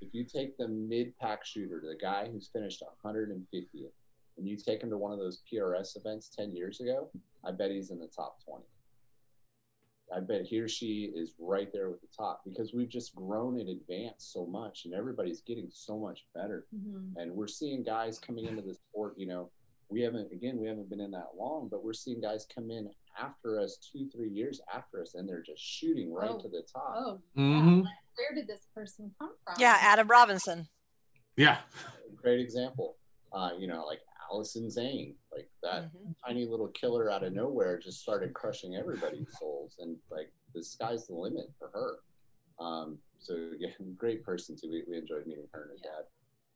If you take the mid-pack shooter, the guy who's finished 150th, and you take him to one of those PRS events 10 years ago, I bet he's in the top 20. I bet he or she is right there with the top because we've just grown and advanced so much, and everybody's getting so much better. Mhm. And we're seeing guys coming into the sport. You know, we haven't again, we haven't been in that long, but we're seeing guys come in after us, two, three years after us, and they're just shooting right Oh. to the top. Oh, Mhm. yeah. Where did this person come from? Yeah, Adam Robinson. Yeah. Great example. Uh, you know, like Allison Zane, like that Mhm. tiny little killer out of nowhere just started crushing everybody's souls and like the sky's the limit for her um, so again <laughs> great person too we, we enjoyed meeting her and her Yeah. dad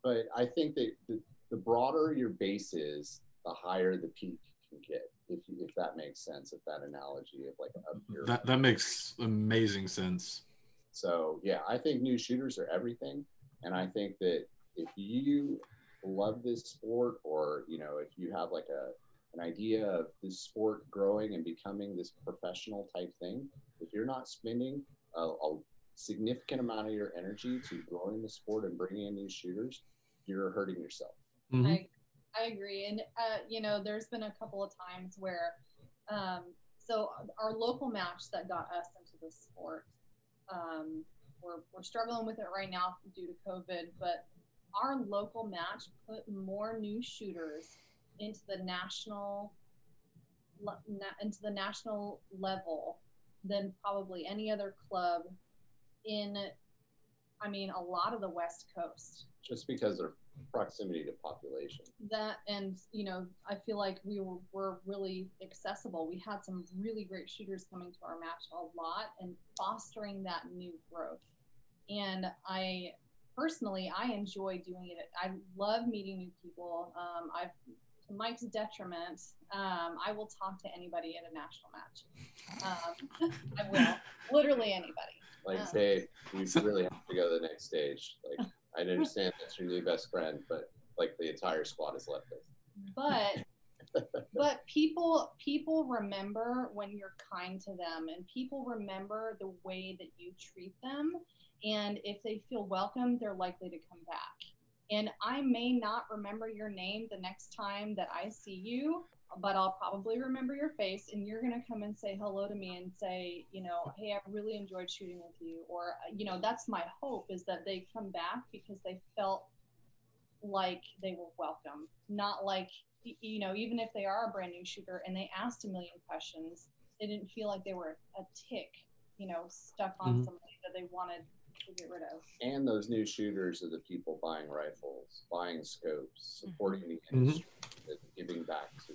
but i think that the, the broader your base is the higher the peak can get if you, if that makes sense if that analogy of like a pyramid. That that makes amazing sense. So yeah, I think new shooters are everything, and I think that if you love this sport, or you know, if you have like a an idea of this sport growing and becoming this professional type thing, if you're not spending a, a significant amount of your energy to growing the sport and bringing in new shooters, you're hurting yourself. Mhm. I, I agree. And, uh, you know, there's been a couple of times where, um, so our local match that got us into the sport, um, we're, we're struggling with it right now due to COVID, but our local match put more new shooters into the national, into the national level than probably any other club in, I mean, a lot of the West Coast. Just because of their proximity to population. that and you know i feel like we were, were really accessible. We had some really great shooters coming to our match a lot and fostering that new growth. And i personally i enjoy doing it i love meeting new people um, i've to mike's detriment um, i will talk to anybody at a national match um, i will literally anybody Like, Yeah. say, we really have to go to the next stage. Like, I <laughs> understand that's your new best friend, but like the entire squad has left us. but <laughs> but people people remember when you're kind to them and people remember the way that you treat them and if they feel welcome they're likely to come back and i may not remember your name the next time that i see you but i'll probably remember your face and you're going to come and say hello to me and say you know hey i really enjoyed shooting with you or you know that's my hope is that they come back because they felt like they were welcome, not like you know, even if they are a brand new shooter and they asked a million questions, they didn't feel like they were a tick, you know, stuck on Mhm. somebody that they wanted to get rid of. And those new shooters are the people buying rifles, buying scopes, supporting the Mhm. industry, and giving back to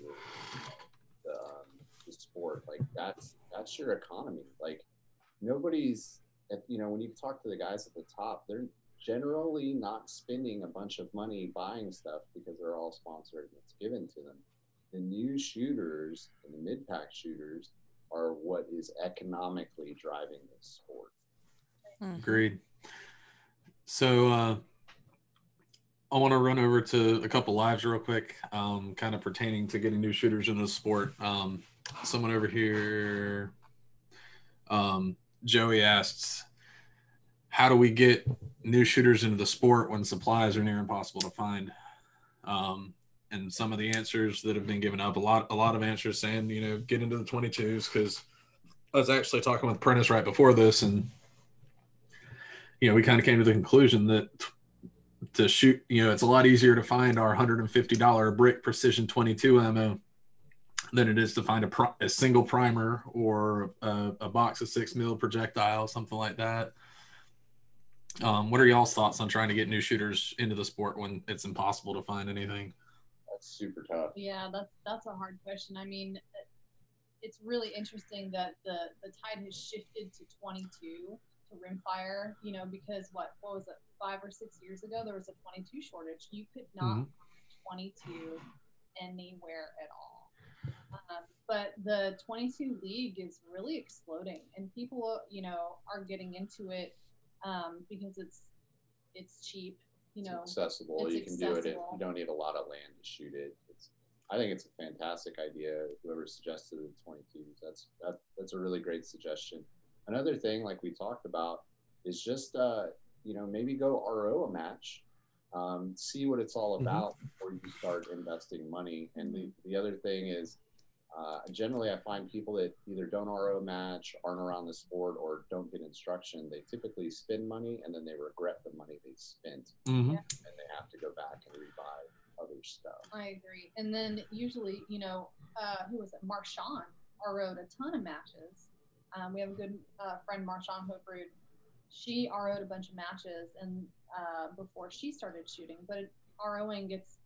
the, um, the sport. Like that's that's your economy. Like nobody's, if, you know, when you talk to the guys at the top, they're generally not spending a bunch of money buying stuff because they're all sponsored and it's given to them. The new shooters and the mid-pack shooters are what is economically driving this sport. Agreed. So uh, I want to run over to a couple lives real quick, um, kind of pertaining to getting new shooters into the sport. Um, someone over here, um, Joey asks, "How do we get new shooters into the sport when supplies are near impossible to find?" Um, and some of the answers that have been given up, a lot, a lot of answers saying, you know, get into the 22s because I was actually talking with Prentice right before this, and you know, we kind of came to the conclusion that to shoot, you know, it's a lot easier to find our $150 brick precision 22 ammo than it is to find a, pri- a single primer or a, a box of six mil projectile, something like that. Um, what are y'all's thoughts on trying to get new shooters into the sport when it's impossible to find anything? That's super tough. Yeah, that's that's a hard question. I mean, it's really interesting that the the tide has shifted to 22 to rimfire. You know, because what what was it five or six years ago there was a 22 shortage. You could not Mhm. 22 anywhere at all. Um, but the 22 league is really exploding, and people, you know, are getting into it um, because it's it's cheap. You know, it's accessible. it's you can do it if you don't need a lot of land to shoot it. It's, I think it's a fantastic idea. Whoever suggested the 22s, that's that, that's a really great suggestion. Another thing, like we talked about, is just uh, you know maybe go RO a match, um, see what it's all Mhm. about before you start investing money. And the, the other thing is, uh, generally I find people that either don't RO a match, aren't around the sport, or don't get instruction. They typically spend money and then they regret the money they spent Mhm. and they have to go back and rebuy other stuff. I agree. And then usually, you know, uh, who was it? Marshawn RO'd a ton of matches. Um, we have a good uh, friend, Marshawn Hobrud. She RO'd a bunch of matches and uh, before she started shooting. But it, ROing gets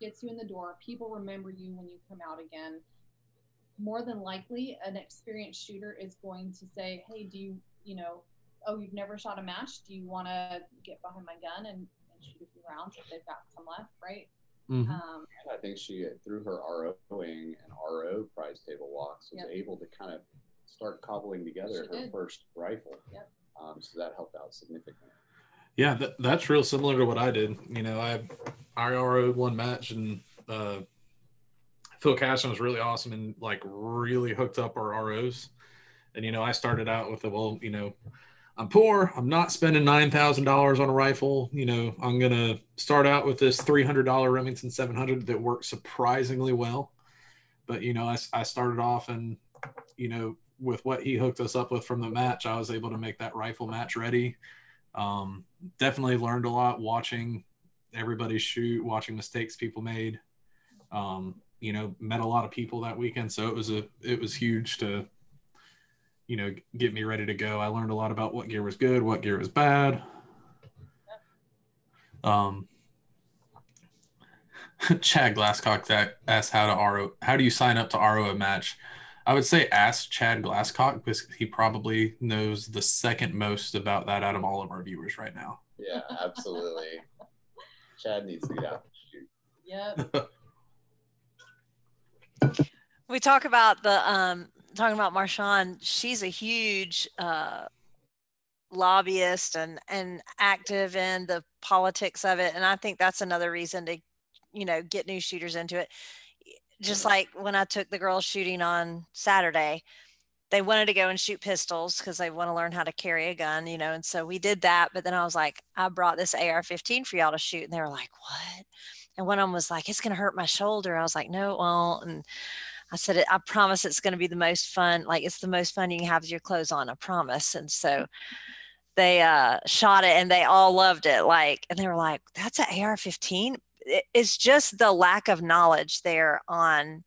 gets you in the door. People remember you when you come out again. More than likely, an experienced shooter is going to say, "Hey, do you, you know, oh, you've never shot a match? Do you want to get behind my gun and, and shoot a few rounds if they've got some left, right?" Mhm. Um, And I think she, through her ROing and RO prize table walks, was Yep. able to kind of start cobbling together She her did. first rifle. Yep. Um, so that helped out significantly. Yeah, that, that's real similar to what I did. You know, I I RO'd one match and uh, Phil Caston was really awesome and like really hooked up our ROs. And you know, I started out with a well, you know, I'm poor. I'm not spending nine thousand dollars on a rifle. You know, I'm gonna start out with this three hundred dollar Remington 700 that works surprisingly well. But you know, I, I started off and you know with what he hooked us up with from the match, I was able to make that rifle match ready. Um, definitely learned a lot watching everybody shoot, watching mistakes people made. Um, you know, met a lot of people that weekend, so it was a it was huge to you know get me ready to go. I learned a lot about what gear was good, what gear was bad. Um, <laughs> Chad Glasscock that asked how to RO how do you sign up to RO a match? I would say ask Chad Glasscock because he probably knows the second most about that out of all of our viewers right now. Yeah, absolutely. <laughs> Chad needs to get out and shoot. yep. <laughs> We talk about the um talking about Marshawn. She's a huge uh lobbyist and and active in the politics of it and I think that's another reason to you know get new shooters into it. Just like when I took the girls shooting on Saturday, they wanted to go and shoot pistols because they want to learn how to carry a gun, you know. And so we did that. But then I was like, I brought this AR 15 for y'all to shoot. And they were like, what? And one of them was like, it's going to hurt my shoulder. I was like, no, it won't. And I said, I promise it's going to be the most fun. Like, it's the most fun you can have with your clothes on. I promise. And so they uh, shot it and they all loved it. Like, and they were like, that's an AR 15. It's just the lack of knowledge there on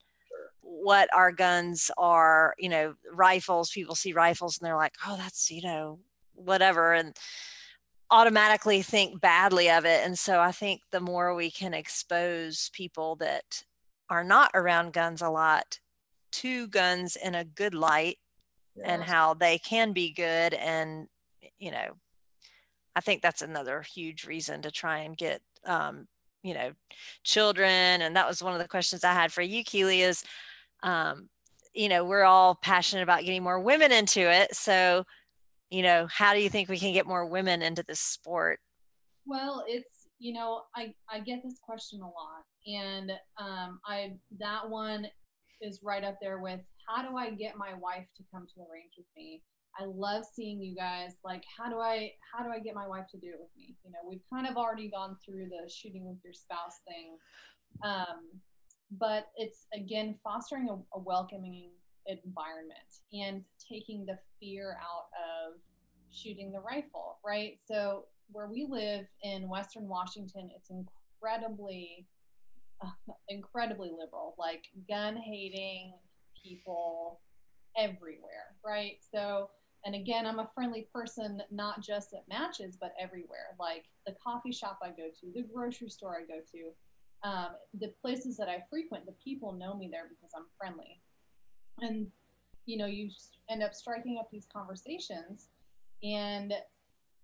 what our guns are, you know, rifles. People see rifles and they're like, oh, that's, you know, whatever. And automatically think badly of it. And so I think the more we can expose people that are not around guns a lot to guns in a good light and how they can be good. And, you know, I think that's another huge reason to try and get, um, you know, children. And that was one of the questions I had for you, Keely, is, um, you know, we're all passionate about getting more women into it. So, you know, how do you think we can get more women into this sport? Well, it's you know, I I get this question a lot, and um, I that one is right up there with how do I get my wife to come to the range with me? I love seeing you guys. Like, how do I how do I get my wife to do it with me? You know, we've kind of already gone through the shooting with your spouse thing, um, but it's again fostering a, a welcoming environment and taking the fear out of shooting the rifle, right? So where we live in Western Washington, it's incredibly, uh, <laughs> incredibly liberal, like gun hating people everywhere, right? So, and again, I'm a friendly person, not just at matches, but everywhere. Like the coffee shop I go to, the grocery store I go to, um, the places that I frequent, the people know me there because I'm friendly. And, you know, you end up striking up these conversations and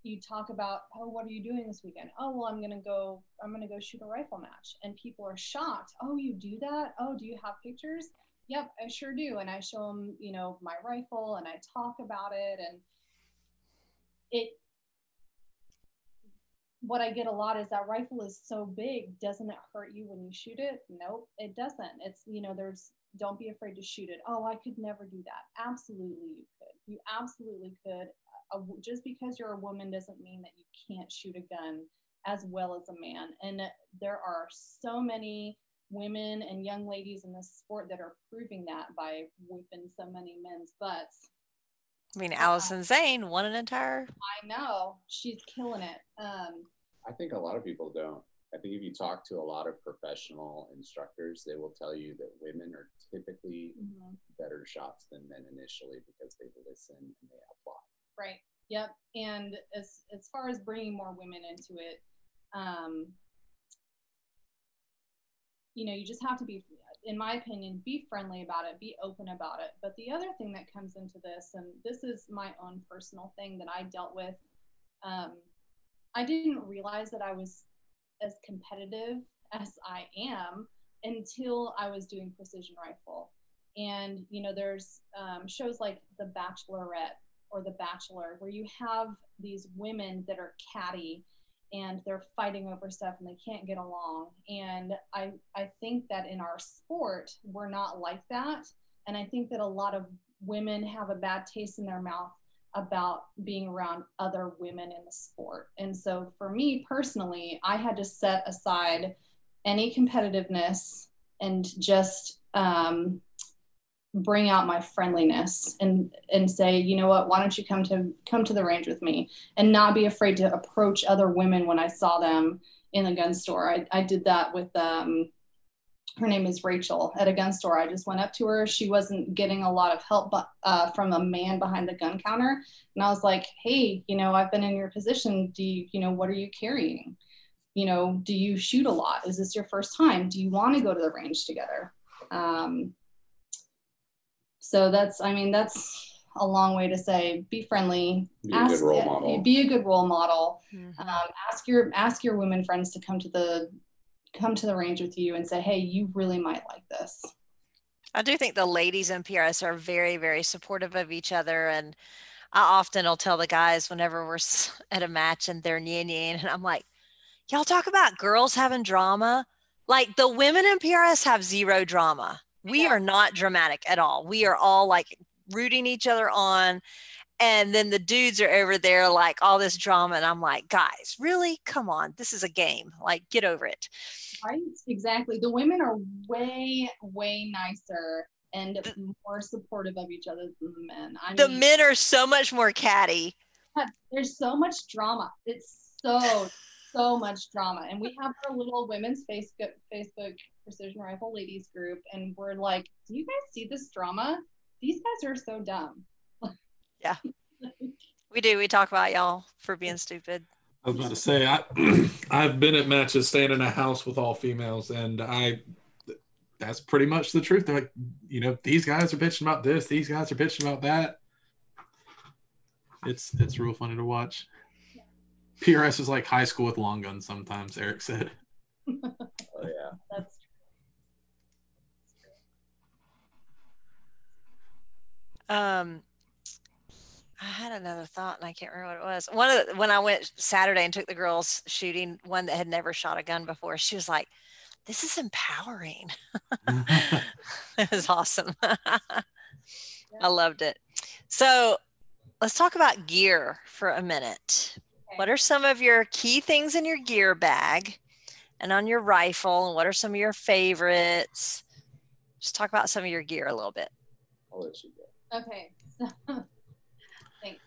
you talk about oh what are you doing this weekend? Oh well i'm gonna go i'm gonna go shoot a rifle match. And people are shocked. Oh you do that? Oh do you have pictures Yep, I sure do. And I show them, you know, my rifle and I talk about it. And it, what I get a lot is that rifle is so big. Doesn't it hurt you when you shoot it? Nope, it doesn't. It's, you know, there's, don't be afraid to shoot it. Oh, I could never do that. Absolutely, you could. You absolutely could. Just because you're a woman doesn't mean that you can't shoot a gun as well as a man. And there are so many women and young ladies in this sport that are proving that by whipping so many men's butts. I mean, Allison Zane won an entire. I know she's killing it. Um, I think a lot of people don't. I think if you talk to a lot of professional instructors, they will tell you that women are typically mm-hmm. better shots than men initially because they listen and they apply. Right. Yep. And as as far as bringing more women into it, um, you know, you just have to be, in my opinion, be friendly about it, be open about it. But the other thing that comes into this, and this is my own personal thing that I dealt with, um, I didn't realize that I was as competitive as I am until I was doing precision rifle. And, you know, there's um, shows like The Bachelorette or The Bachelor where you have these women that are catty and they're fighting over stuff and they can't get along. And I, I think that in our sport, we're not like that. And I think that a lot of women have a bad taste in their mouth about being around other women in the sport. And so for me personally, I had to set aside any competitiveness and just um, bring out my friendliness and and say you know what? Why don't you come to come to the range with me? And not be afraid to approach other women when i saw them in the gun store. I, I did that with um her name is rachel at a gun store. I just went up to her. She wasn't getting a lot of help uh, from a man behind the gun counter. And i was like hey you know i've been in your position. Do you you know what are you carrying? You know do you shoot a lot? Is this your first time? Do you want to go to the range together? Um, so that's, I mean, that's a long way to say be friendly. Be ask, a good role model. Be a good role model. Mm-hmm. Um, ask your ask your women friends to come to the come to the range with you and say, hey, you really might like this. I do think the ladies in PRS are very, very supportive of each other. And I often will tell the guys whenever we're <laughs> at a match and they're nyan and I'm like, y'all talk about girls having drama. Like the women in PRS have zero drama we yeah. are not dramatic at all. We are all like rooting each other on. And then the dudes are over there like all this drama. And I'm like, guys, really? Come on. This is a game. Like, get over it. Right. Exactly. The women are way, way nicer and more supportive of each other than the men. I the men are so much more catty. There's so much drama. It's so, so much drama. And we have our little women's Facebook Facebook Precision Rifle Ladies group, and we're like, "Do you guys see this drama? These guys are so dumb." yeah, <laughs> we do. We talk about y'all for being stupid. I was about to say, I <clears throat> I've been at matches staying in a house with all females, and I that's pretty much the truth. They're like, you know, these guys are bitching about this, these guys are bitching about that. It's it's real funny to watch. PRS is like high school with long guns sometimes, Eric said. <laughs> oh yeah. That's true. Um, I had another thought and I can't remember what it was. One of the, when I went Saturday and took the girls shooting, one that had never shot a gun before, she was like, "This is empowering." <laughs> it was awesome. <laughs> I loved it. So let's talk about gear for a minute. Okay. What are some of your key things in your gear bag and on your rifle? And what are some of your favorites? Just talk about some of your gear a little bit. I'll let you go. Okay. So, <laughs> thanks.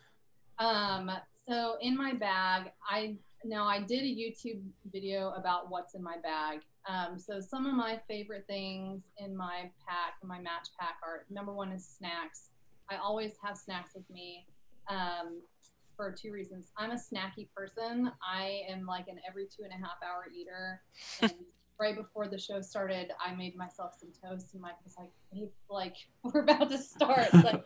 Um, so in my bag, I now I did a YouTube video about what's in my bag. Um, so some of my favorite things in my pack, my match pack, are number one is snacks. I always have snacks with me um, for two reasons. I'm a snacky person. I am like an every two and a half hour eater. And <laughs> right before the show started, I made myself some toast, and Mike was like, "Hey, like <laughs> we're about to start. Like,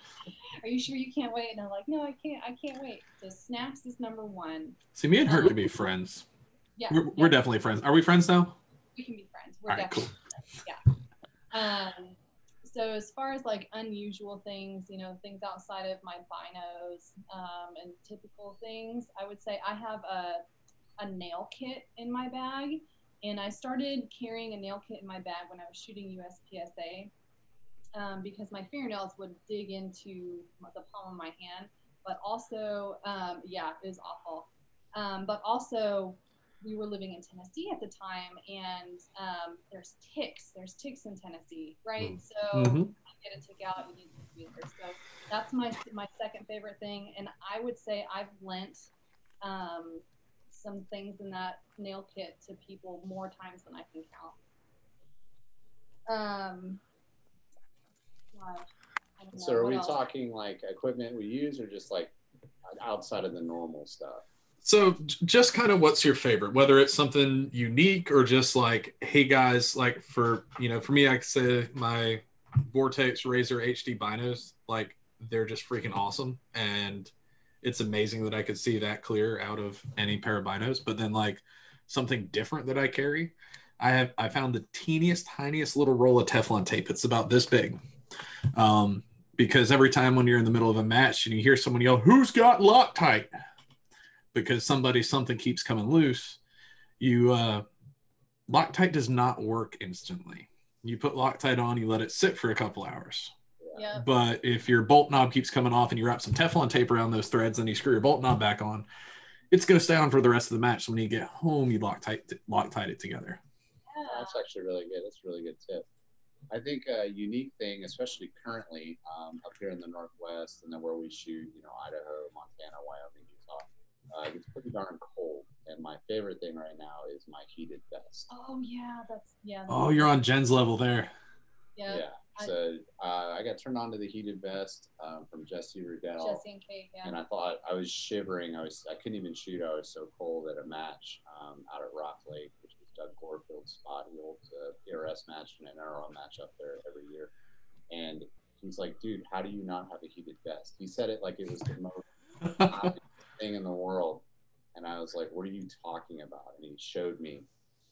are you sure you can't wait?" And I'm like, "No, I can't. I can't wait." So snacks is number one. See, me and her could be friends. Yeah, we're, yeah. we're definitely friends. Are we friends now? We can be friends. We're All right, definitely cool. friends. Yeah. Um, so as far as like unusual things, you know, things outside of my binos um, and typical things, I would say I have a a nail kit in my bag, and I started carrying a nail kit in my bag when I was shooting USPSA um, because my fingernails would dig into the palm of my hand. But also, um, yeah, it was awful. Um, but also, we were living in Tennessee at the time, and um, there's ticks. There's ticks in Tennessee, right? So Mhm. you get a tick out, you need to. So that's my my second favorite thing, and I would say I've lent um, some things in that nail kit to people more times than I can count. Um, gosh, So are we else? talking like equipment we use or just like outside of the normal stuff? So just kind of what's your favorite, whether it's something unique or just like, hey guys, like for you know, for me, I could say my Vortex Razor HD binos, like they're just freaking awesome, and it's amazing that I could see that clear out of any pair of binos. But then like something different that I carry, I have I found the teeniest, tiniest little roll of Teflon tape. It's about this big. Um, because every time when you're in the middle of a match and you hear someone yell, "Who's got Loctite?" Because somebody something keeps coming loose, you uh, Loctite does not work instantly. You put Loctite on, you let it sit for a couple hours. Yeah. But if your bolt knob keeps coming off and you wrap some Teflon tape around those threads, and you screw your bolt knob back on, it's going to stay on for the rest of the match. So when you get home, you Loctite Loctite it together. Yeah. That's actually really good. That's a really good tip. I think a unique thing, especially currently um, up here in the Northwest and then where we shoot, you know, Idaho, Montana, Wyoming, Utah, uh, it gets pretty darn cold. And my favorite thing right now is my heated vest. Oh yeah, that's yeah. Oh, you're on Jenn's level there. yeah. Yeah. I- So uh, I got turned on to the heated vest um, from Jesse Riddell. Jesse and Kate. Yeah. and I thought I was shivering. I was I couldn't even shoot. I was so cold at a match um, out at Rock Lake, which was Doug Gorfield's spot. He holds a PRS match and an NRL match up there every year. And he's like, "Dude, how do you not have a heated vest?" He said it like it was the most <laughs> obvious thing in the world. And I was like, "What are you talking about?" And he showed me,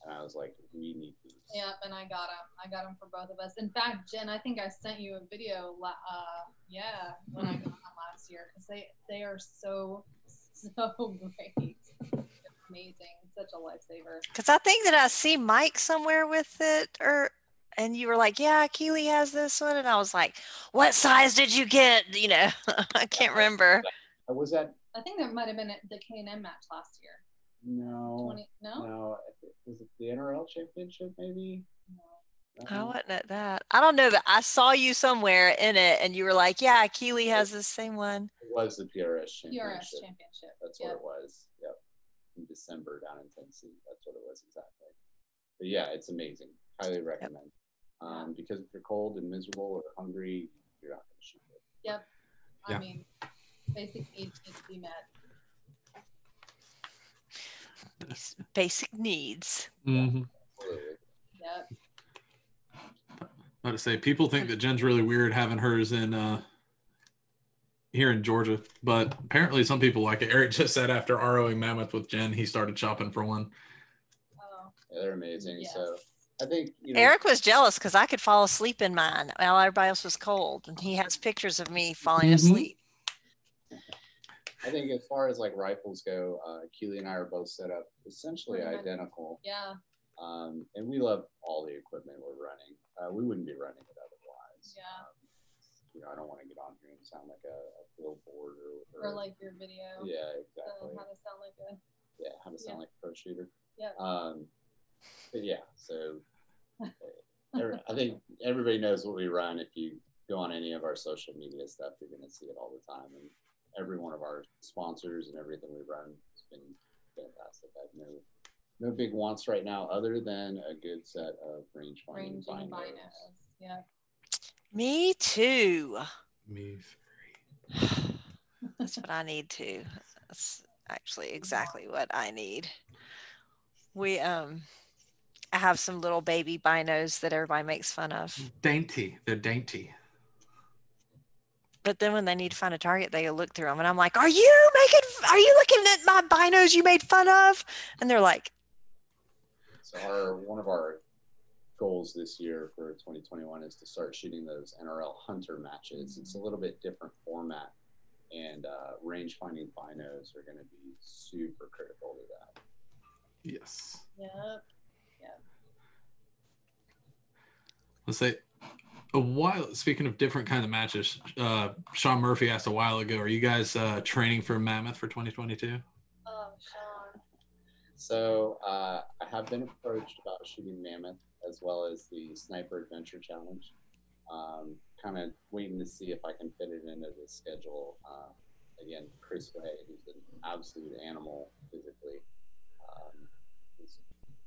and I was like, "We need these." Yep, and I got them. I got them for both of us. In fact, Jenn, I think I sent you a video. la- Uh, yeah, when I got them last year because they they are so <laughs> so great. Amazing, such a lifesaver. Because I think that I see Mike somewhere with it, or and you were like, "Yeah, Keely has this one," and I was like, "What size did you get?" You know, <laughs> I can't remember. Uh, Was that I think that might have been at the K and M match last year. no? Twenty? No. No, was it the NRL championship? Maybe. I No? wasn't at that. I don't know, but I saw you somewhere in it, and you were like, "Yeah, Keely has the same one." It was the PRS championship. PRS championship. That's Yep. what it was. Yep. In December down in Tennessee. That's what it was exactly. But yeah, it's amazing. Highly recommend. Um, because if you're cold and miserable or hungry, you're not going to shoot it. Yep. I Yeah. mean, basic needs need to be met. Basic needs. Mm-hmm. Absolutely. Yep. About to say, people think that Jenn's really weird having hers in uh, here in Georgia, but apparently some people like it. Eric just said after ROing Mammoth with Jen, he started shopping for one. Oh, Yeah, they're amazing. yes. So I think you know, Eric was jealous because I could fall asleep in mine while everybody else was cold, and he has pictures of me falling Mhm. asleep. I think as far as like rifles go, uh, Keely and I are both set up essentially Mhm. identical. yeah. Um, and we love all the equipment we're running. Uh, we wouldn't be running it otherwise. Yeah. Um, you know, I don't want to get on here and sound like a, a billboard or, Or like your video. yeah, exactly. how to sound like a yeah, how to sound Yeah. like a pro shooter. Yeah. Um, but yeah, so uh, every- I think everybody knows what we run. If you go on any of our social media stuff, you're going to see it all the time. And every one of our sponsors and everything we run has been fantastic. I have no no big wants right now, other than a good set of range finding ranging binos. binos. Yeah. Me too. Me <sighs> That's what I need too. That's actually exactly what I need. We um I have some little baby binos that everybody makes fun of. dainty. They're dainty. But then when they need to find a target, they look through them and I'm like, Are you making are you looking at my binos you made fun of? And they're like, So our one of our goals this year for 2021 is to start shooting those NRL Hunter matches. It's a little bit different format, and uh, range finding binos are going to be super critical to that. Yes. Yep. Yeah. Let's say a while. Speaking of different kind of matches, uh, Sean Murphy asked a while ago, "Are you guys uh, training for Mammoth for 2022?" Oh, Sean. So uh, I have been approached about shooting Mammoth as well as the Sniper Adventure Challenge. Um, kind of waiting to see if I can fit it into the schedule. Uh, again, Chris Way, who's an absolute animal physically. Um,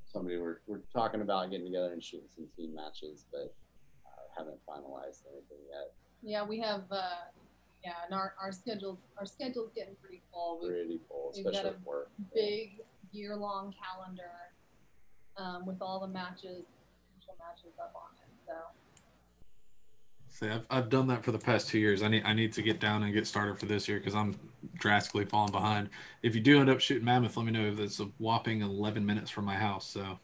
somebody we're, we're talking about getting together and shooting some team matches, but haven't finalized anything yet. Yeah, we have. Uh, yeah, and our our schedules our schedule's getting pretty full. We've Pretty full, we've got especially a with work. big year long calendar um, with all the matches, potential matches up on it. So See, I've, I've done that for the past two years. I need I need to get down and get started for this year because I'm drastically falling behind. If you do end up shooting Mammoth, let me know. If it's a whopping 11 minutes from my house. So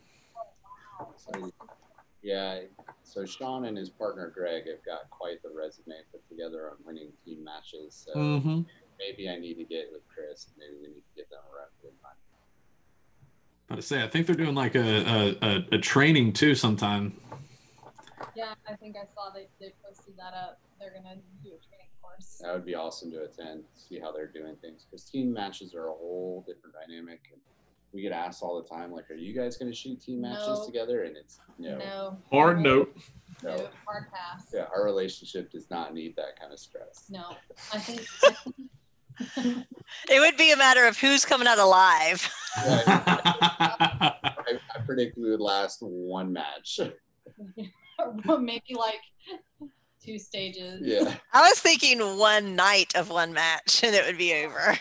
So, yeah, so Sean and his partner Greg have got quite the resume put together on winning team matches. So Mhm. maybe I need to get with Chris. Maybe we need to get them around good time. But to say, I think they're doing like a, a, a, a training too sometime. yeah, I think I saw they they posted that up. They're gonna do a training course. That would be awesome to attend, see how they're doing things. Because team matches are a whole different dynamic. And we get asked all the time, like, "Are you guys going to shoot team matches No. together?" And it's no, No. Hard note. No. no. Hard pass. Yeah, our relationship does not need that kind of stress. No. I think. It would be a matter of who's coming out alive. Yeah, <laughs> I, I predict we would last one match. <laughs> maybe like two stages. yeah. I was thinking one night of one match and it would be over.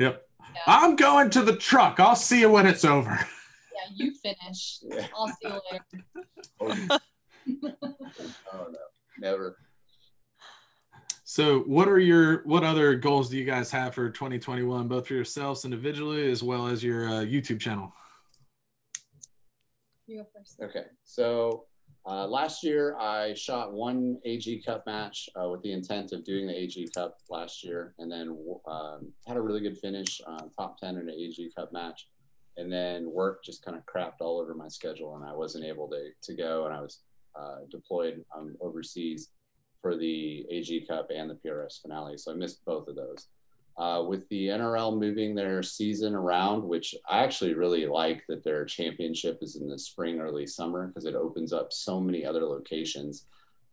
yep. Yeah. I'm going to the truck. I'll see you when it's over. Yeah, you finish. yeah. I'll see you later. Oh, <laughs> oh no, never. So, what are your what other goals do you guys have for 2021, both for yourselves individually as well as your uh, YouTube channel? You go first. Okay, so uh, last year I shot one AG Cup match uh, with the intent of doing the AG Cup last year, and then um, had a really good finish, uh, top ten in an AG Cup match, and then work just kind of crapped all over my schedule, and I wasn't able to to go, and I was uh, deployed um, overseas for the AG Cup and the PRS finale, so I missed both of those. Uh, with the NRL moving their season around, which I actually really like that their championship is in the spring, early summer, because it opens up so many other locations.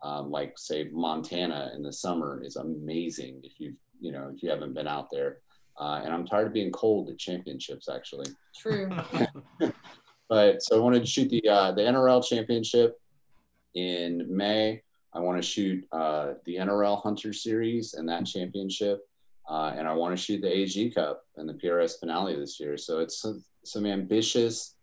Um, like say Montana in the summer is amazing if you've you know if you haven't been out there. Uh, and I'm tired of being cold at championships actually. True. <laughs> But so I wanted to shoot the uh, the NRL championship in May. I want to shoot uh, the NRL Hunter Series and that championship, uh, and I want to shoot the AG Cup and the PRS finale this year. So it's some, some ambitious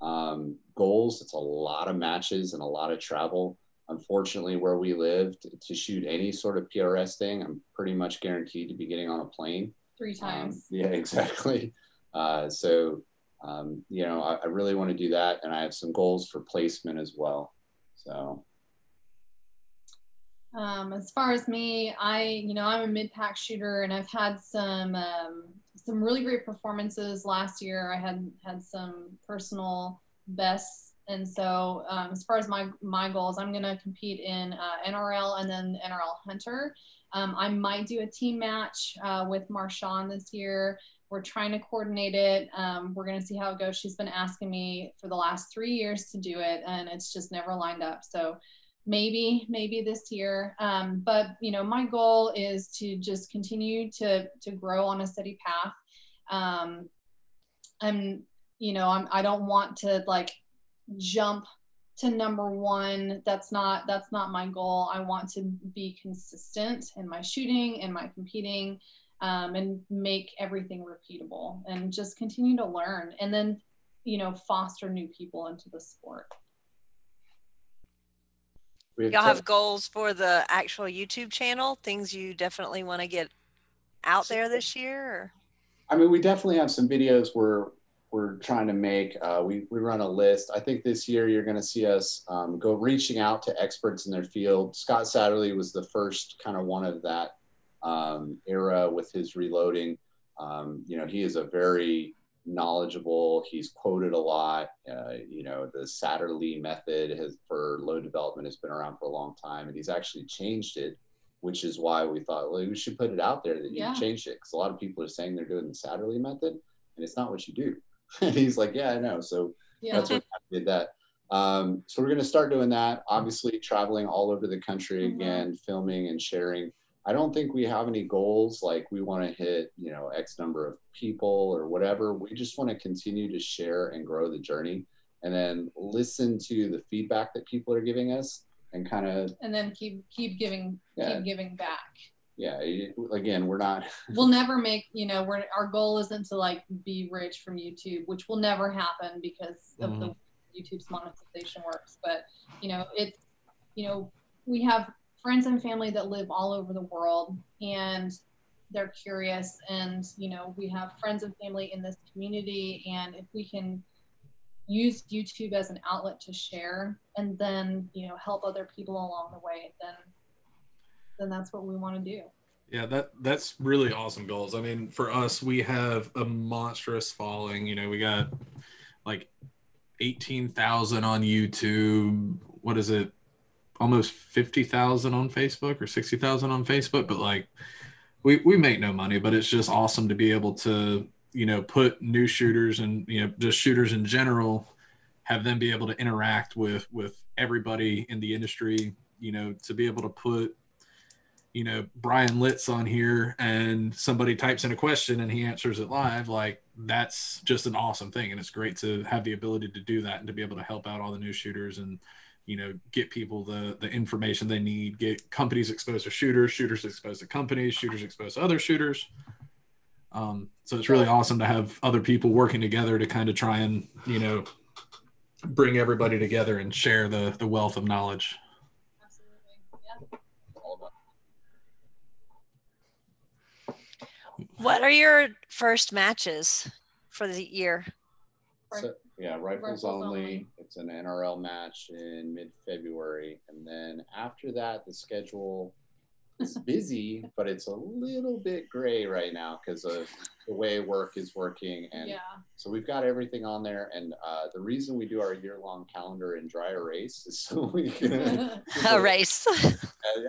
um, goals. It's a lot of matches and a lot of travel. Unfortunately, where we live, to, shoot any sort of PRS thing, I'm pretty much guaranteed to be getting on a plane. Three Um, times. yeah, <laughs> exactly. Uh, so, um, you know, I, I really want to do that, and I have some goals for placement as well. So, Um, as far as me, I, you know, I'm a mid-pack shooter, and I've had some um, some really great performances last year. I had had some personal bests, and so um, as far as my my goals, I'm to compete in uh, NRL and then NRL Hunter. Um, I might do a team match uh, with Marshawn this year. We're trying to coordinate it. Um, we're to see how it goes. She's been asking me for the last three years to do it, and it's just never lined up. So maybe maybe this year. Um, but you know my goal is to just continue to to grow on a steady path. Um, i'm you know I'm, i don't want to like jump to number one. That's not that's not my goal. I want to be consistent in my shooting and my competing um, and make everything repeatable and just continue to learn and then you know foster new people into the sport we Y'all have goals for the actual YouTube channel, things you definitely want to get out there this year? Or? I mean, we definitely have some videos we're we're trying to make. Uh, we we run a list. I think this year you're going to see us um, go reaching out to experts in their field. Scott Satterlee was the first kind of one of that um, era with his reloading. Um, you know, he is a very knowledgeable. He's quoted a lot. Uh, you know, the Satterlee method has for load development has been around for a long time, and he's actually changed it, which is why we thought well, we should put it out there that you Yeah. changed it because a lot of people are saying they're doing the Satterlee method, and it's not what you do. <laughs> and he's like, yeah, I know. So Yeah. that's what I did that. Um, so we're going to start doing that. Obviously, traveling all over the country Mhm. again, filming and sharing. I don't think we have any goals like we want to hit, you know, X number of people or whatever. We just want to continue to share and grow the journey, and then listen to the feedback that people are giving us, and kind of, and then keep keep giving Yeah. keep giving back. yeah. Again, we're not. <laughs> We'll never make you know we're our goal isn't to like be rich from YouTube, which will never happen because of the mm-hmm. YouTube's monetization works. But you know it's you know we have friends and family that live all over the world and they're curious and you know we have friends and family in this community and if we can use youtube as an outlet to share and then you know help other people along the way then then that's what we want to do Yeah, that that's really awesome goals. I mean, for us, we have a monstrous following. You know, we got like eighteen thousand on YouTube. What is it? Almost fifty thousand on Facebook or sixty thousand on Facebook. But like, we we make no money, but it's just awesome to be able to you know put new shooters and you know just shooters in general have them be able to interact with with everybody in the industry you know to be able to put you know Brian Litz on here and somebody types in a question and he answers it live like that's just an awesome thing and it's great to have the ability to do that and to be able to help out all the new shooters and you know get people the the information they need get companies exposed to shooters shooters exposed to companies shooters exposed to other shooters um, so it's really awesome to have other people working together to kind of try and you know bring everybody together and share the the wealth of knowledge absolutely yeah all about What are your first matches for the year? So, yeah, rifles, Rifles only. only. It's an NRL match in mid February. And then after that, the schedule is <laughs> busy, but it's a little bit gray right now because of the way work is working. And yeah so we've got everything on there. And uh, the reason we do our year long calendar in dry erase is <laughs> so we can. <laughs> erase. race.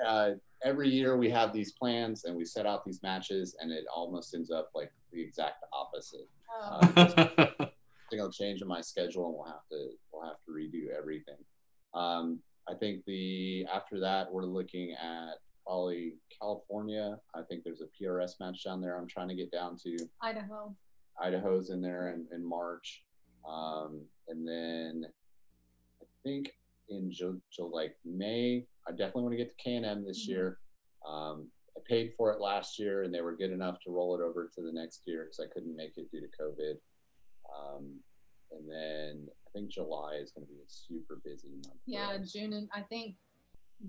uh, every year we have these plans and we set out these matches, and it almost ends up like the exact opposite. Oh, Uh, thing will change in my schedule and we'll have to we'll have to redo everything. Um, i think the after that we're looking at probably california. I think there's a prs match down there i'm trying to get down to. Idaho. Idaho's in there in, in march. Um, and then i think in Ju- Ju- like may i definitely want to get to k&m this Mhm. year. Um, i paid for it last year and they were good enough to roll it over to the next year because i couldn't make it due to covid um, and then I think July is going to be a super busy month. yeah june and i think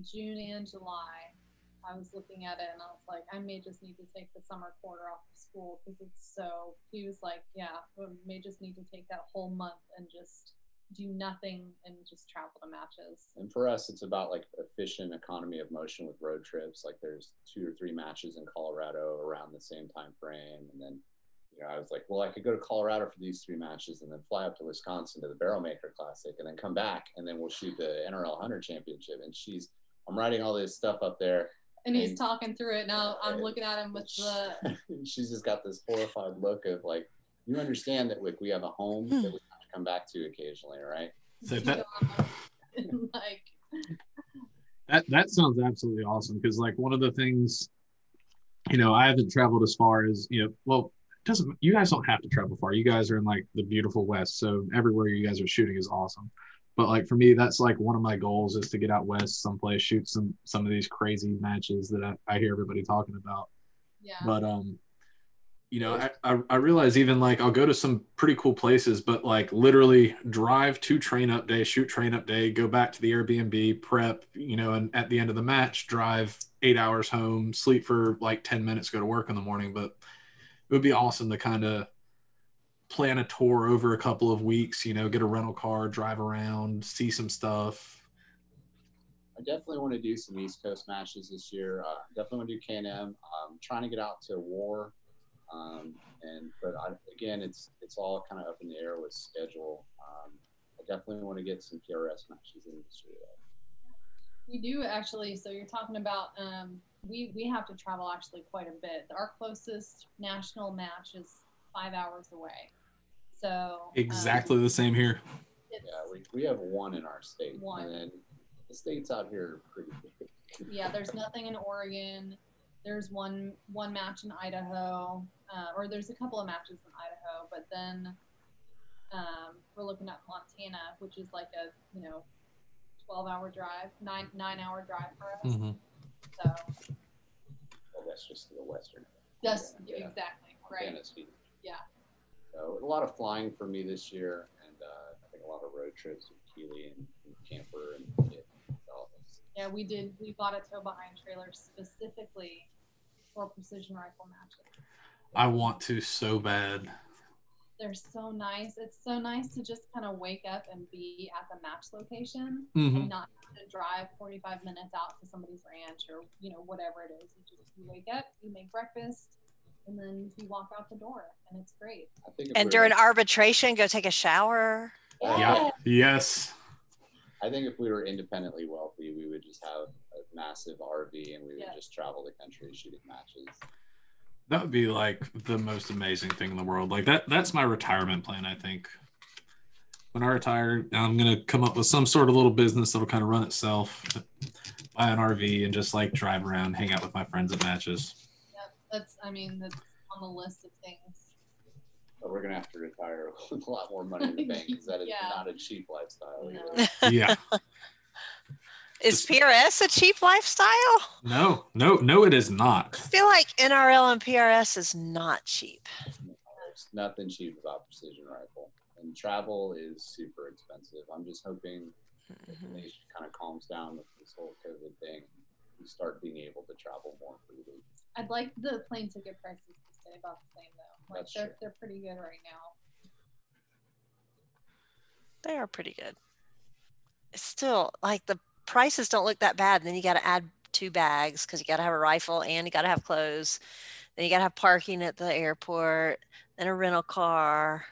june and july i was looking at it and i was like i may just need to take the summer quarter off of school because it's so he was like yeah we may just need to take that whole month and just do nothing and just travel to matches And for us, it's about like efficient economy of motion with road trips. Like there's two or three matches in Colorado around the same time frame, and then you know I was like, well, I could go to Colorado for these three matches, and then fly up to Wisconsin to the Barrel Maker Classic, and then come back, and then we'll shoot the NRL Hunter Championship. And she's I'm writing all this stuff up there. and he's talking through it now i'm looking at him with the <laughs> she's just got this horrified look of like, you understand that like we have a home hmm. that we have to come back to occasionally, right? so <laughs> that <laughs> like That that sounds absolutely awesome because like one of the things, you know, I haven't traveled as far as you know. Well, it doesn't you guys don't have to travel far. You guys are in like the beautiful West, so everywhere you guys are shooting is awesome. But like for me, that's like one of my goals is to get out west someplace, shoot some some of these crazy matches that I, I hear everybody talking about. yeah But um, you know, I, I I realize even like I'll go to some pretty cool places, but like literally drive to train up day, shoot train up day, go back to the Airbnb, prep, you know, and at the end of the match, drive eight hours home, sleep for like ten minutes, go to work in the morning. But it would be awesome to kind of plan a tour over a couple of weeks. You know, get a rental car, drive around, see some stuff. I definitely want to do some East Coast matches this year. Uh, definitely want to do Can Am. I'm trying to get out to War, um, and but I, again, it's it's all kind of up in the air with schedule. Um, I definitely want to get some PRS matches in this year. Though. We do actually. So you're talking about um, we we have to travel actually quite a bit. Our closest national match is five hours away. So um, Exactly the same here. Yeah, we, we have one in our state, One. and the states out here are pretty big. yeah, there's nothing in Oregon. There's one one match in Idaho, uh, or there's a couple of matches in Idaho, but then um, we're looking at Montana, which is like a you know, 12 hour drive, nine nine hour drive for us. Mhm. So Well, that's just the western. that's Yeah. exactly right. Yeah. So a lot of flying for me this year, and uh, I think a lot of road trips with Keely and, and Camper and it, all this. Yeah, we did. We bought a tow behind trailer specifically for precision rifle matches. I want to so bad. They're so nice. It's so nice to just kind of wake up and be at the match location Mhm. and not have to drive 45 minutes out to somebody's ranch or you know whatever it is. You just you wake up, you make breakfast, and then you walk out the door, and it's great. I think if And during were- arbitration, go take a shower. Yeah. Yes. I think if we were independently wealthy, we would just have a massive RV and we would Yeah. just travel the country shooting matches. That would be like the most amazing thing in the world. Like that that's my retirement plan, I think. When I retire, I'm gonna come up with some sort of little business that'll kind of run itself. Buy an RV and just like drive around, hang out with my friends at matches. Yep, that's I mean that's on the list of things. But we're gonna have to retire with <laughs> a lot more money in the bank because that is <laughs> Yeah. not a cheap lifestyle. No. either. Yeah. <laughs> Is PRS a cheap lifestyle? No, no, no, it is not. I feel like NRL and PRS is not cheap. There's nothing cheap about precision rifle, and travel is super expensive. I'm just hoping mm-hmm. that the nation kind of calms down with this whole COVID thing. We start being able to travel more freely. I'd like the plane ticket prices to stay about the same though. Like That's they're true. they're pretty good right now. They are pretty good. It's still like the prices don't look that bad. And then you got to add two bags because you got to have a rifle and you got to have clothes. Then you got to have parking at the airport, then a rental car.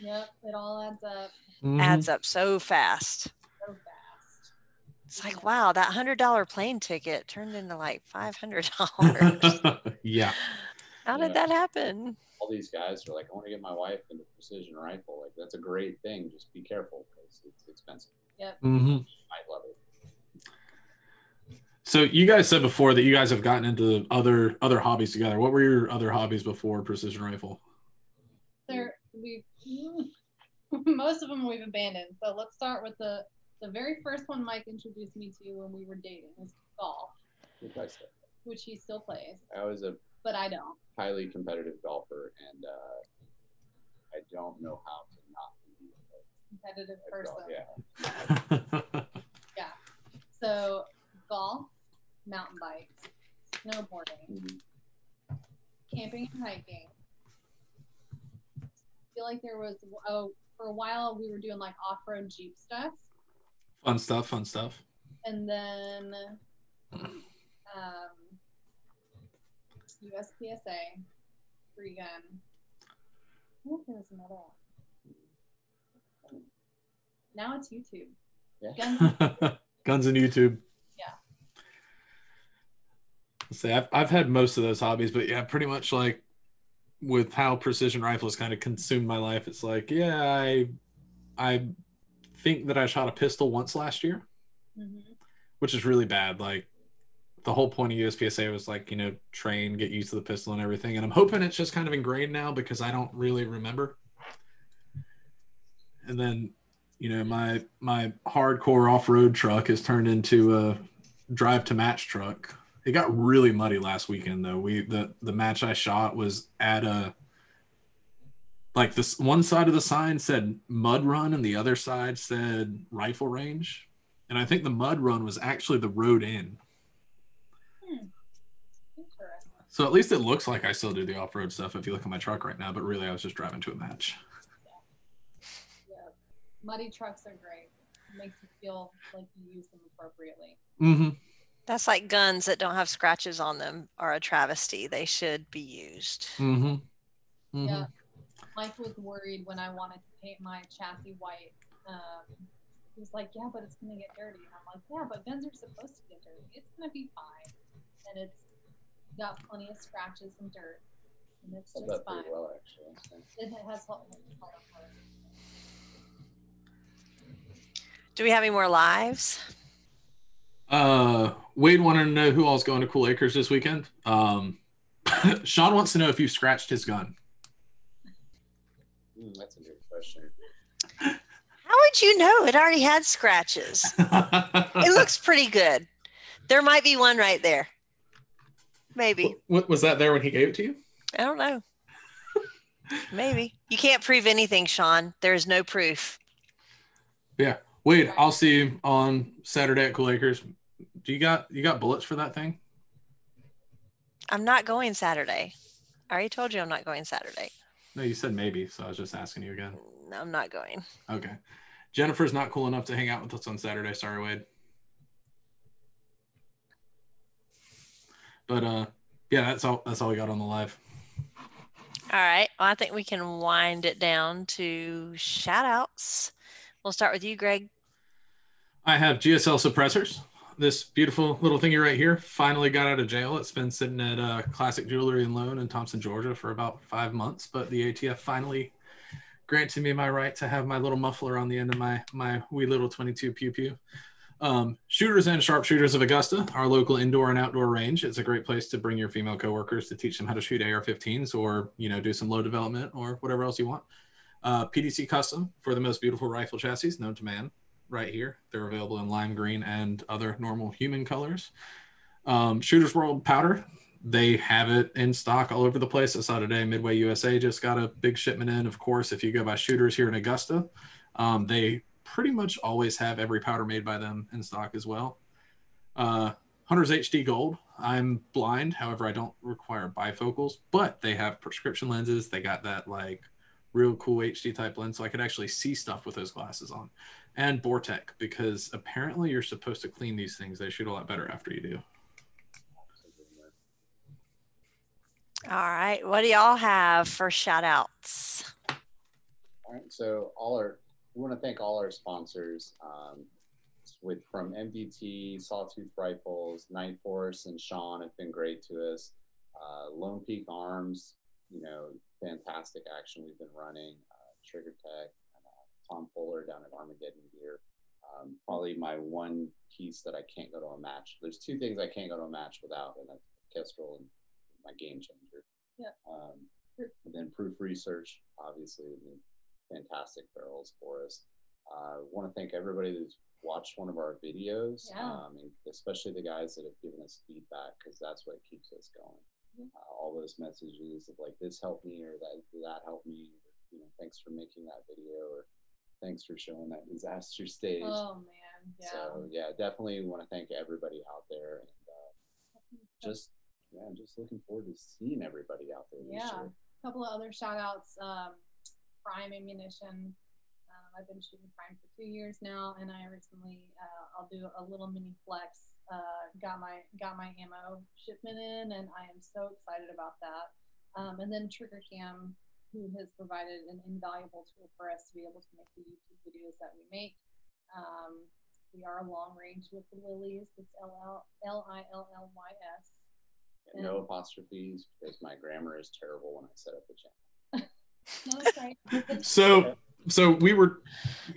Yep, it all adds up Mhm. Adds up so fast. so fast. It's like, wow, that $100 plane ticket turned into like $500. <laughs> yeah. How Yeah. did that happen? All these guys are like, I want to get my wife into precision rifle. Like that's a great thing. Just be careful because it's expensive. hmm I love it. So you guys said before that you guys have gotten into other other hobbies together. What were your other hobbies before precision rifle? There we <laughs> most of them we've abandoned. So let's start with the the very first one Mike introduced me to when we were dating was golf, Good price tag. which he still plays, I was a but I don't. highly competitive golfer, and uh, I don't know how to not be Competitive person. golf. <laughs> Yeah. So golf, mountain bikes, snowboarding, Mhm. camping and hiking. I feel like there was oh for a while we were doing like off road Jeep stuff. fun stuff, fun stuff. And then <clears throat> um USPSA, free gun. I think there was another one. Now it's YouTube. Yeah. Guns <laughs> Guns and YouTube. Say I've I've had most of those hobbies, but yeah, pretty much like with how precision rifles kind of consumed my life, it's like, yeah, I I think that I shot a pistol once last year, Mhm. which is really bad. Like the whole point of USPSA was like, you know, train, get used to the pistol and everything. And I'm hoping it's just kind of ingrained now because I don't really remember. And then, you know, my my hardcore off-road truck has turned into a drive to match truck. It got really muddy last weekend though. We the the match I shot was at a like this one side of the sign said mud run and the other side said rifle range. And I think the mud run was actually the road in. Interesting. So at least it looks like I still do the off-road stuff if you look at my truck right now, but really I was just driving to a match. Yeah. Muddy trucks are great. It makes you feel like you use them appropriately. Mm-hmm. That's like guns that don't have scratches on them are a travesty. They should be used. Mm-hmm. mm-hmm. Yeah. Mike was worried when I wanted to paint my chassis white. Um, he was like, "Yeah, but it's gonna get dirty." And I'm like, "Yeah, but guns are supposed to get dirty. It's gonna be fine, and it's got plenty of scratches and dirt, and it's just up fine. well, actually. so. It has held, held up well. Do we have any more lives? Uh, Wade wanted to know who all's going to Cool Acres this weekend. Um, <laughs> Sean wants to know if you scratched his gun. Mm, that's a good question. How would you know? It already had scratches. It looks <laughs> pretty good. There might be one right there. Maybe. What was that there when he gave it to you? I don't know. Maybe. You can't prove anything, Sean. There is no proof. Yeah. Wade, I'll see you on Saturday at Cool Acres. Do you got you got bullets for that thing? I'm not going Saturday. I already told you I'm not going Saturday. No, you said maybe, so I was just asking you again. No, I'm not going. Okay. Jennifer's not cool enough to hang out with us on Saturday. Sorry, Wade. But uh yeah, that's all that's all we got on the live. All right. Well, I think we can wind it down to shout outs. We'll start with you, Greg. I have GSL suppressors. This beautiful little thingy right here finally got out of jail. It's been sitting at uh, Classic Jewelry and Loan in Thomson, Georgia for about five months, but the ATF finally granted me my right to have my little muffler on the end of my my wee little 22 pew pew. Um, shooters and sharpshooters of Augusta, our local indoor and outdoor range. It's a great place to bring your female coworkers to teach them how to shoot AR-15s or you know do some load development or whatever else you want. Uh, PDC Custom for the most beautiful rifle chassis known to man, right here. They're available in lime green and other normal human colors. Um, Shooters World Powder, they have it in stock all over the place. I saw today Midway USA just got a big shipment in. Of course, if you go by Shooters here in Augusta, um, they pretty much always have every powder made by them in stock as well. Uh, Hunter's HD Gold. I'm blind, however, I don't require bifocals, but they have prescription lenses. They got that like real cool HD type lens, so I could actually see stuff with those glasses on. And Bore Tech, because apparently you're supposed to clean these things. They shoot a lot better after you do. All right. What do y'all have for shout outs? All right, so all our we want to thank all our sponsors um, with from MDT, Sawtooth Rifles, Nightforce, and Sean have been great to us. Uh, Lone Peak Arms, you know, fantastic action we've been running. Uh, Trigger Tech, and, Tom Fuller down at Armageddon Gear. Um, probably my one piece that I can't go to a match. There's two things I can't go to a match without, and that's Kestrel and my game changer. Yeah. Um, and then Proof Research, obviously, I fantastic barrels for us. Uh, want to thank everybody that's watched one of our videos, Yeah. um, and especially the guys that have given us feedback because that's what keeps us going. Mhm. Uh, all those messages of like this helped me or that that helped me. Or, you know, thanks for making that video or thanks for showing that disaster stage. Oh man, yeah. So yeah, definitely want to thank everybody out there and uh, just yeah, I'm just looking forward to seeing everybody out there Yeah. a couple of other shout outs. Um, Prime Ammunition. Um, I've been shooting Prime for two years now, and I recently uh, I'll do a little mini flex. Uh, got my got my ammo shipment in, and I am so excited about that. Um, and then Trigger Cam, who has provided an invaluable tool for us to be able to make the YouTube videos that we make. Um, we are long range with the Lillys. It's L L L I L L Y S. And no apostrophes because my grammar is terrible when I set up the channel. <laughs> No, that's <laughs> right. So so we were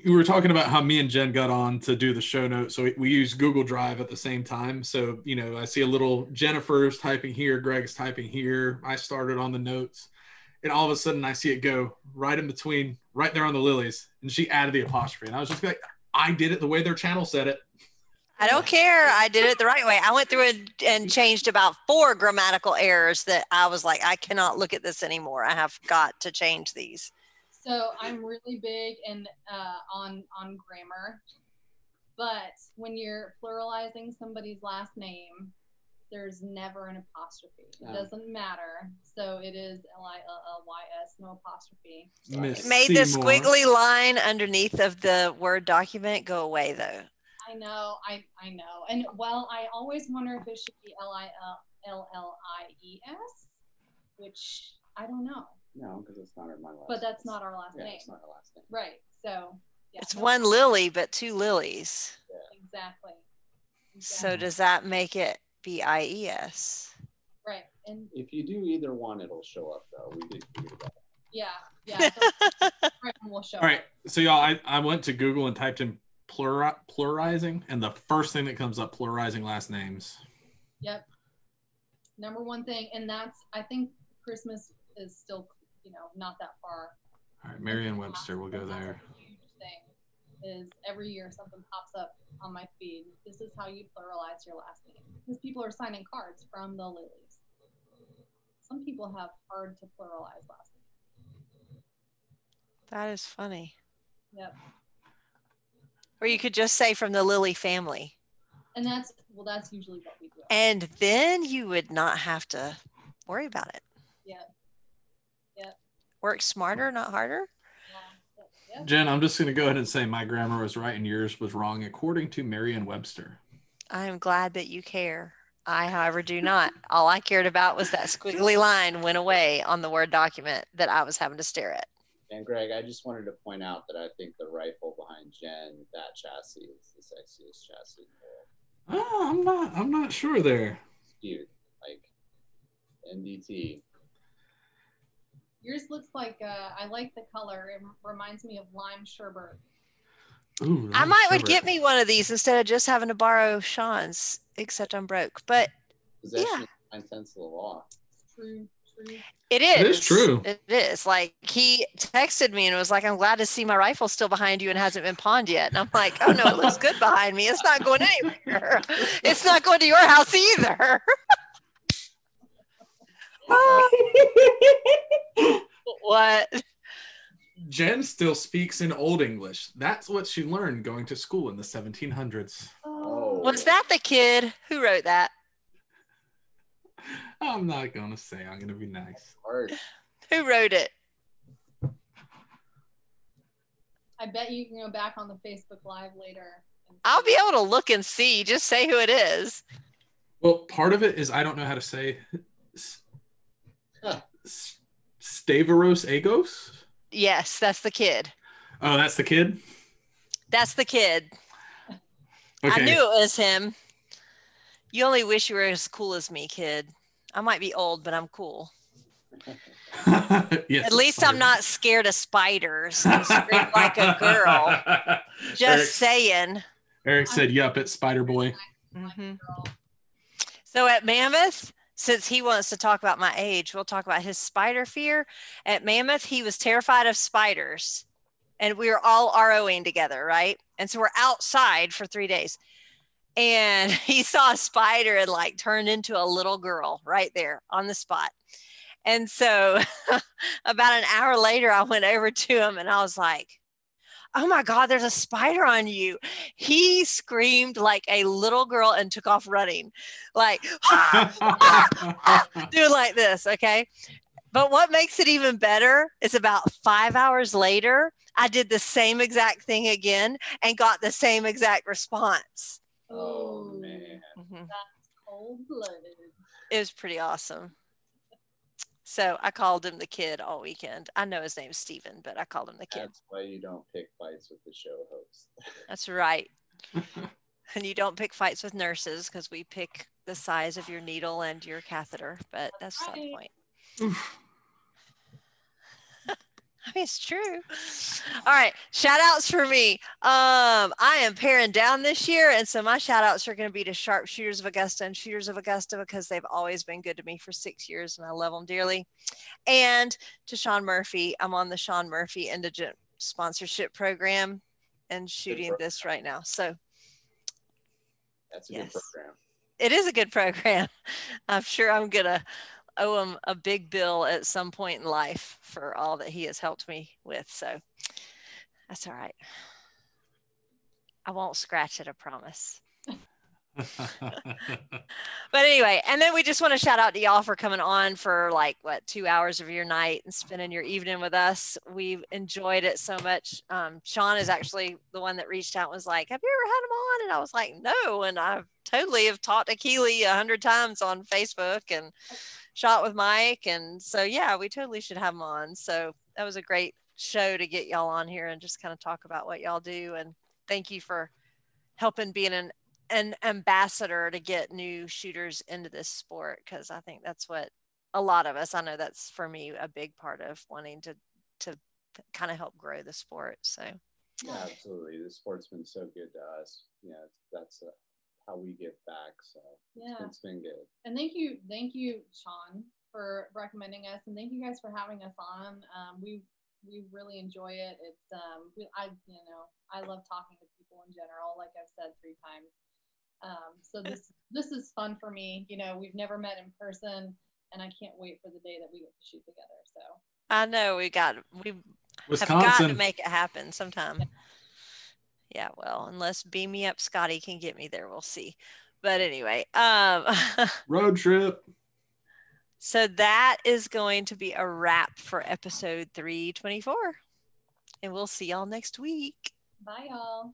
we were talking about how me and Jenn got on to do the show notes. So we, we use Google Drive at the same time. So you know, I see a little Jennifer's typing here, Greg's typing here. I started on the notes, and all of a sudden I see it go right in between, right there on the Lillys, and she added the apostrophe, and I was just like, I did it the way their channel said it. I don't care. I did it the right way. I went through and, and changed about four grammatical errors that I was like, I cannot look at this anymore. I have got to change these. So I'm really big and uh, on on grammar, but when you're pluralizing somebody's last name, there's never an apostrophe. It No. doesn't matter. So it is L I L L Y S, no apostrophe. Miss Made the squiggly line underneath of the Word document go away though. I know, I I know. And well, I always wonder if it should be L I L L I E S, which I don't know. No, because it's not our- my last. But that's not our last Yeah, name. it's not our last name. Right. So yeah. It's one lily, but two lilies. exactly. So does that make it B I E S? right. And If you do either one, it'll show up though. We did figure that out. yeah, yeah. <laughs> So right one will show All right, up. so y'all, I, I went to Google and typed in plura, pluralizing, and the first thing that comes up, pluralizing last names. Yep. Number one thing, and that's I think Christmas is still, you know, not that far. All right, Merriam-Webster, we'll go That's a there. Is every year something pops up on my feed. This is how you pluralize your last name because people are signing cards from the lilies. Some people have hard to pluralize last names. That is funny. Yep. Or you could just say from the Lily family. And that's well, that's usually what we do. And then you would not have to worry about it. Yep. Yep. Work smarter, not harder. Yeah. Yep. Jenn, I'm just going to go ahead and say my grammar was right and yours was wrong, according to Merriam-Webster. I am glad that you care. I, however, do not. All I cared about was that squiggly line went away on the Word document that I was having to stare at. And Greg, I just wanted to point out that I think the rifle behind Jenn, that chassis is the sexiest chassis in the world. Oh, I'm not. I'm not sure there. It's cute. Like MDT. Yours looks like uh, I like the color. It reminds me of lime sherbet. Ooh, I Lime might would get me one of these instead of just having to borrow Sean's, except I'm broke. But Possession Yeah. nine tenths of the law. True. True. it is. It is true. It is. Like he texted me and was like, I'm glad to see my rifle still behind you and hasn't been pawned yet. And I'm like, oh no, it looks good behind me. It's not going anywhere. <laughs> It's not going to your house either. <laughs> <laughs> what? Jenn still speaks in Old English. That's what she learned going to school in the 1700s. Oh. Was that the kid who wrote that? <laughs> I'm not going to say. I'm going to be nice. Who wrote it? I bet you can go back on the Facebook Live later. I'll be able to look and see. Just say who it is. Well, part of it is I don't know how to say s- s- Stavros Agos. Yes, that's the kid. Oh, that's the kid. That's the kid. I knew it was him. You only wish you were as cool as me, kid. I might be old, but I'm cool. <laughs> yes, At least I'm not scared of spiders and scream like a girl. <laughs> Just Eric, saying. Eric said, "Yup, it's Spider Boy." Mhm. So at Mammoth, since he wants to talk about my age, we'll talk about his spider fear. At Mammoth, he was terrified of spiders. And we were all ROing together, right? And so we're outside for three days. And <laughs> he saw a spider and like turned into a little girl right there on the spot. And so <laughs> about an hour later, I went over to him and I was like, Oh my God, there's a spider on you. He screamed like a little girl and took off running, like, ah, ah, ah, <laughs> doing like this. Okay. But what makes it even better is about five hours later, I did the same exact thing again and got the same exact response. Oh Ooh, man. Mhm. That's cold blooded. It was pretty awesome. So I called him the kid all weekend. I know his name's Steven, but I called him the kid. That's why you don't pick fights with the show host. That's right. <laughs> and you don't pick fights with nurses because we pick the size of your needle and your catheter, but that's That's not the point. <laughs> I <laughs> mean, it's true. All right. Shout outs for me. Um, I am paring down this year. And so my shout outs are going to be to Sharpshooters of Augusta and Shooters of Augusta because they've always been good to me for six years and I love them dearly. And to Sean Murphy. I'm on the Sean Murphy Indigent Sponsorship Program and shooting this right now. So That's a Yes. good program. it is a good program. <laughs> I'm sure I'm going to owe him a big bill at some point in life for all that he has helped me with. So that's all right. I won't scratch it, I promise. <laughs> but anyway, and then we just want to shout out to y'all for coming on for like what two hours of your night and spending your evening with us. We've enjoyed it so much. Um, Sean is actually the one that reached out and was like, "Have you ever had him on?" And I was like, "No," and I totally have talked to Keely a hundred times on Facebook and shot with Mike, and so yeah, we totally should have him on. So that was a great show to get y'all on here and just kind of talk about what y'all do. And thank you for helping being an an ambassador to get new shooters into this sport because I think that's what a lot of us I know that's for me a big part of wanting to to kind of help grow the sport so. Yeah absolutely. The sport's been so good to us. Yeah that's uh, how we give back so yeah it's been, it's been good and thank you thank you Sean for recommending us and thank you guys for having us on um, we we really enjoy it it's um we, I you know I love talking to people in general like I've said three times um, so this this is fun for me. You know, we've never met in person, and I can't wait for the day that we get to shoot together. So I know we got we Wisconsin. have got to make it happen sometime. Yeah, well, unless beam me up, Scotty can get me there. We'll see. But anyway, um, <laughs> road trip. So that is going to be a wrap for episode 324. And we'll see y'all next week. Bye, y'all.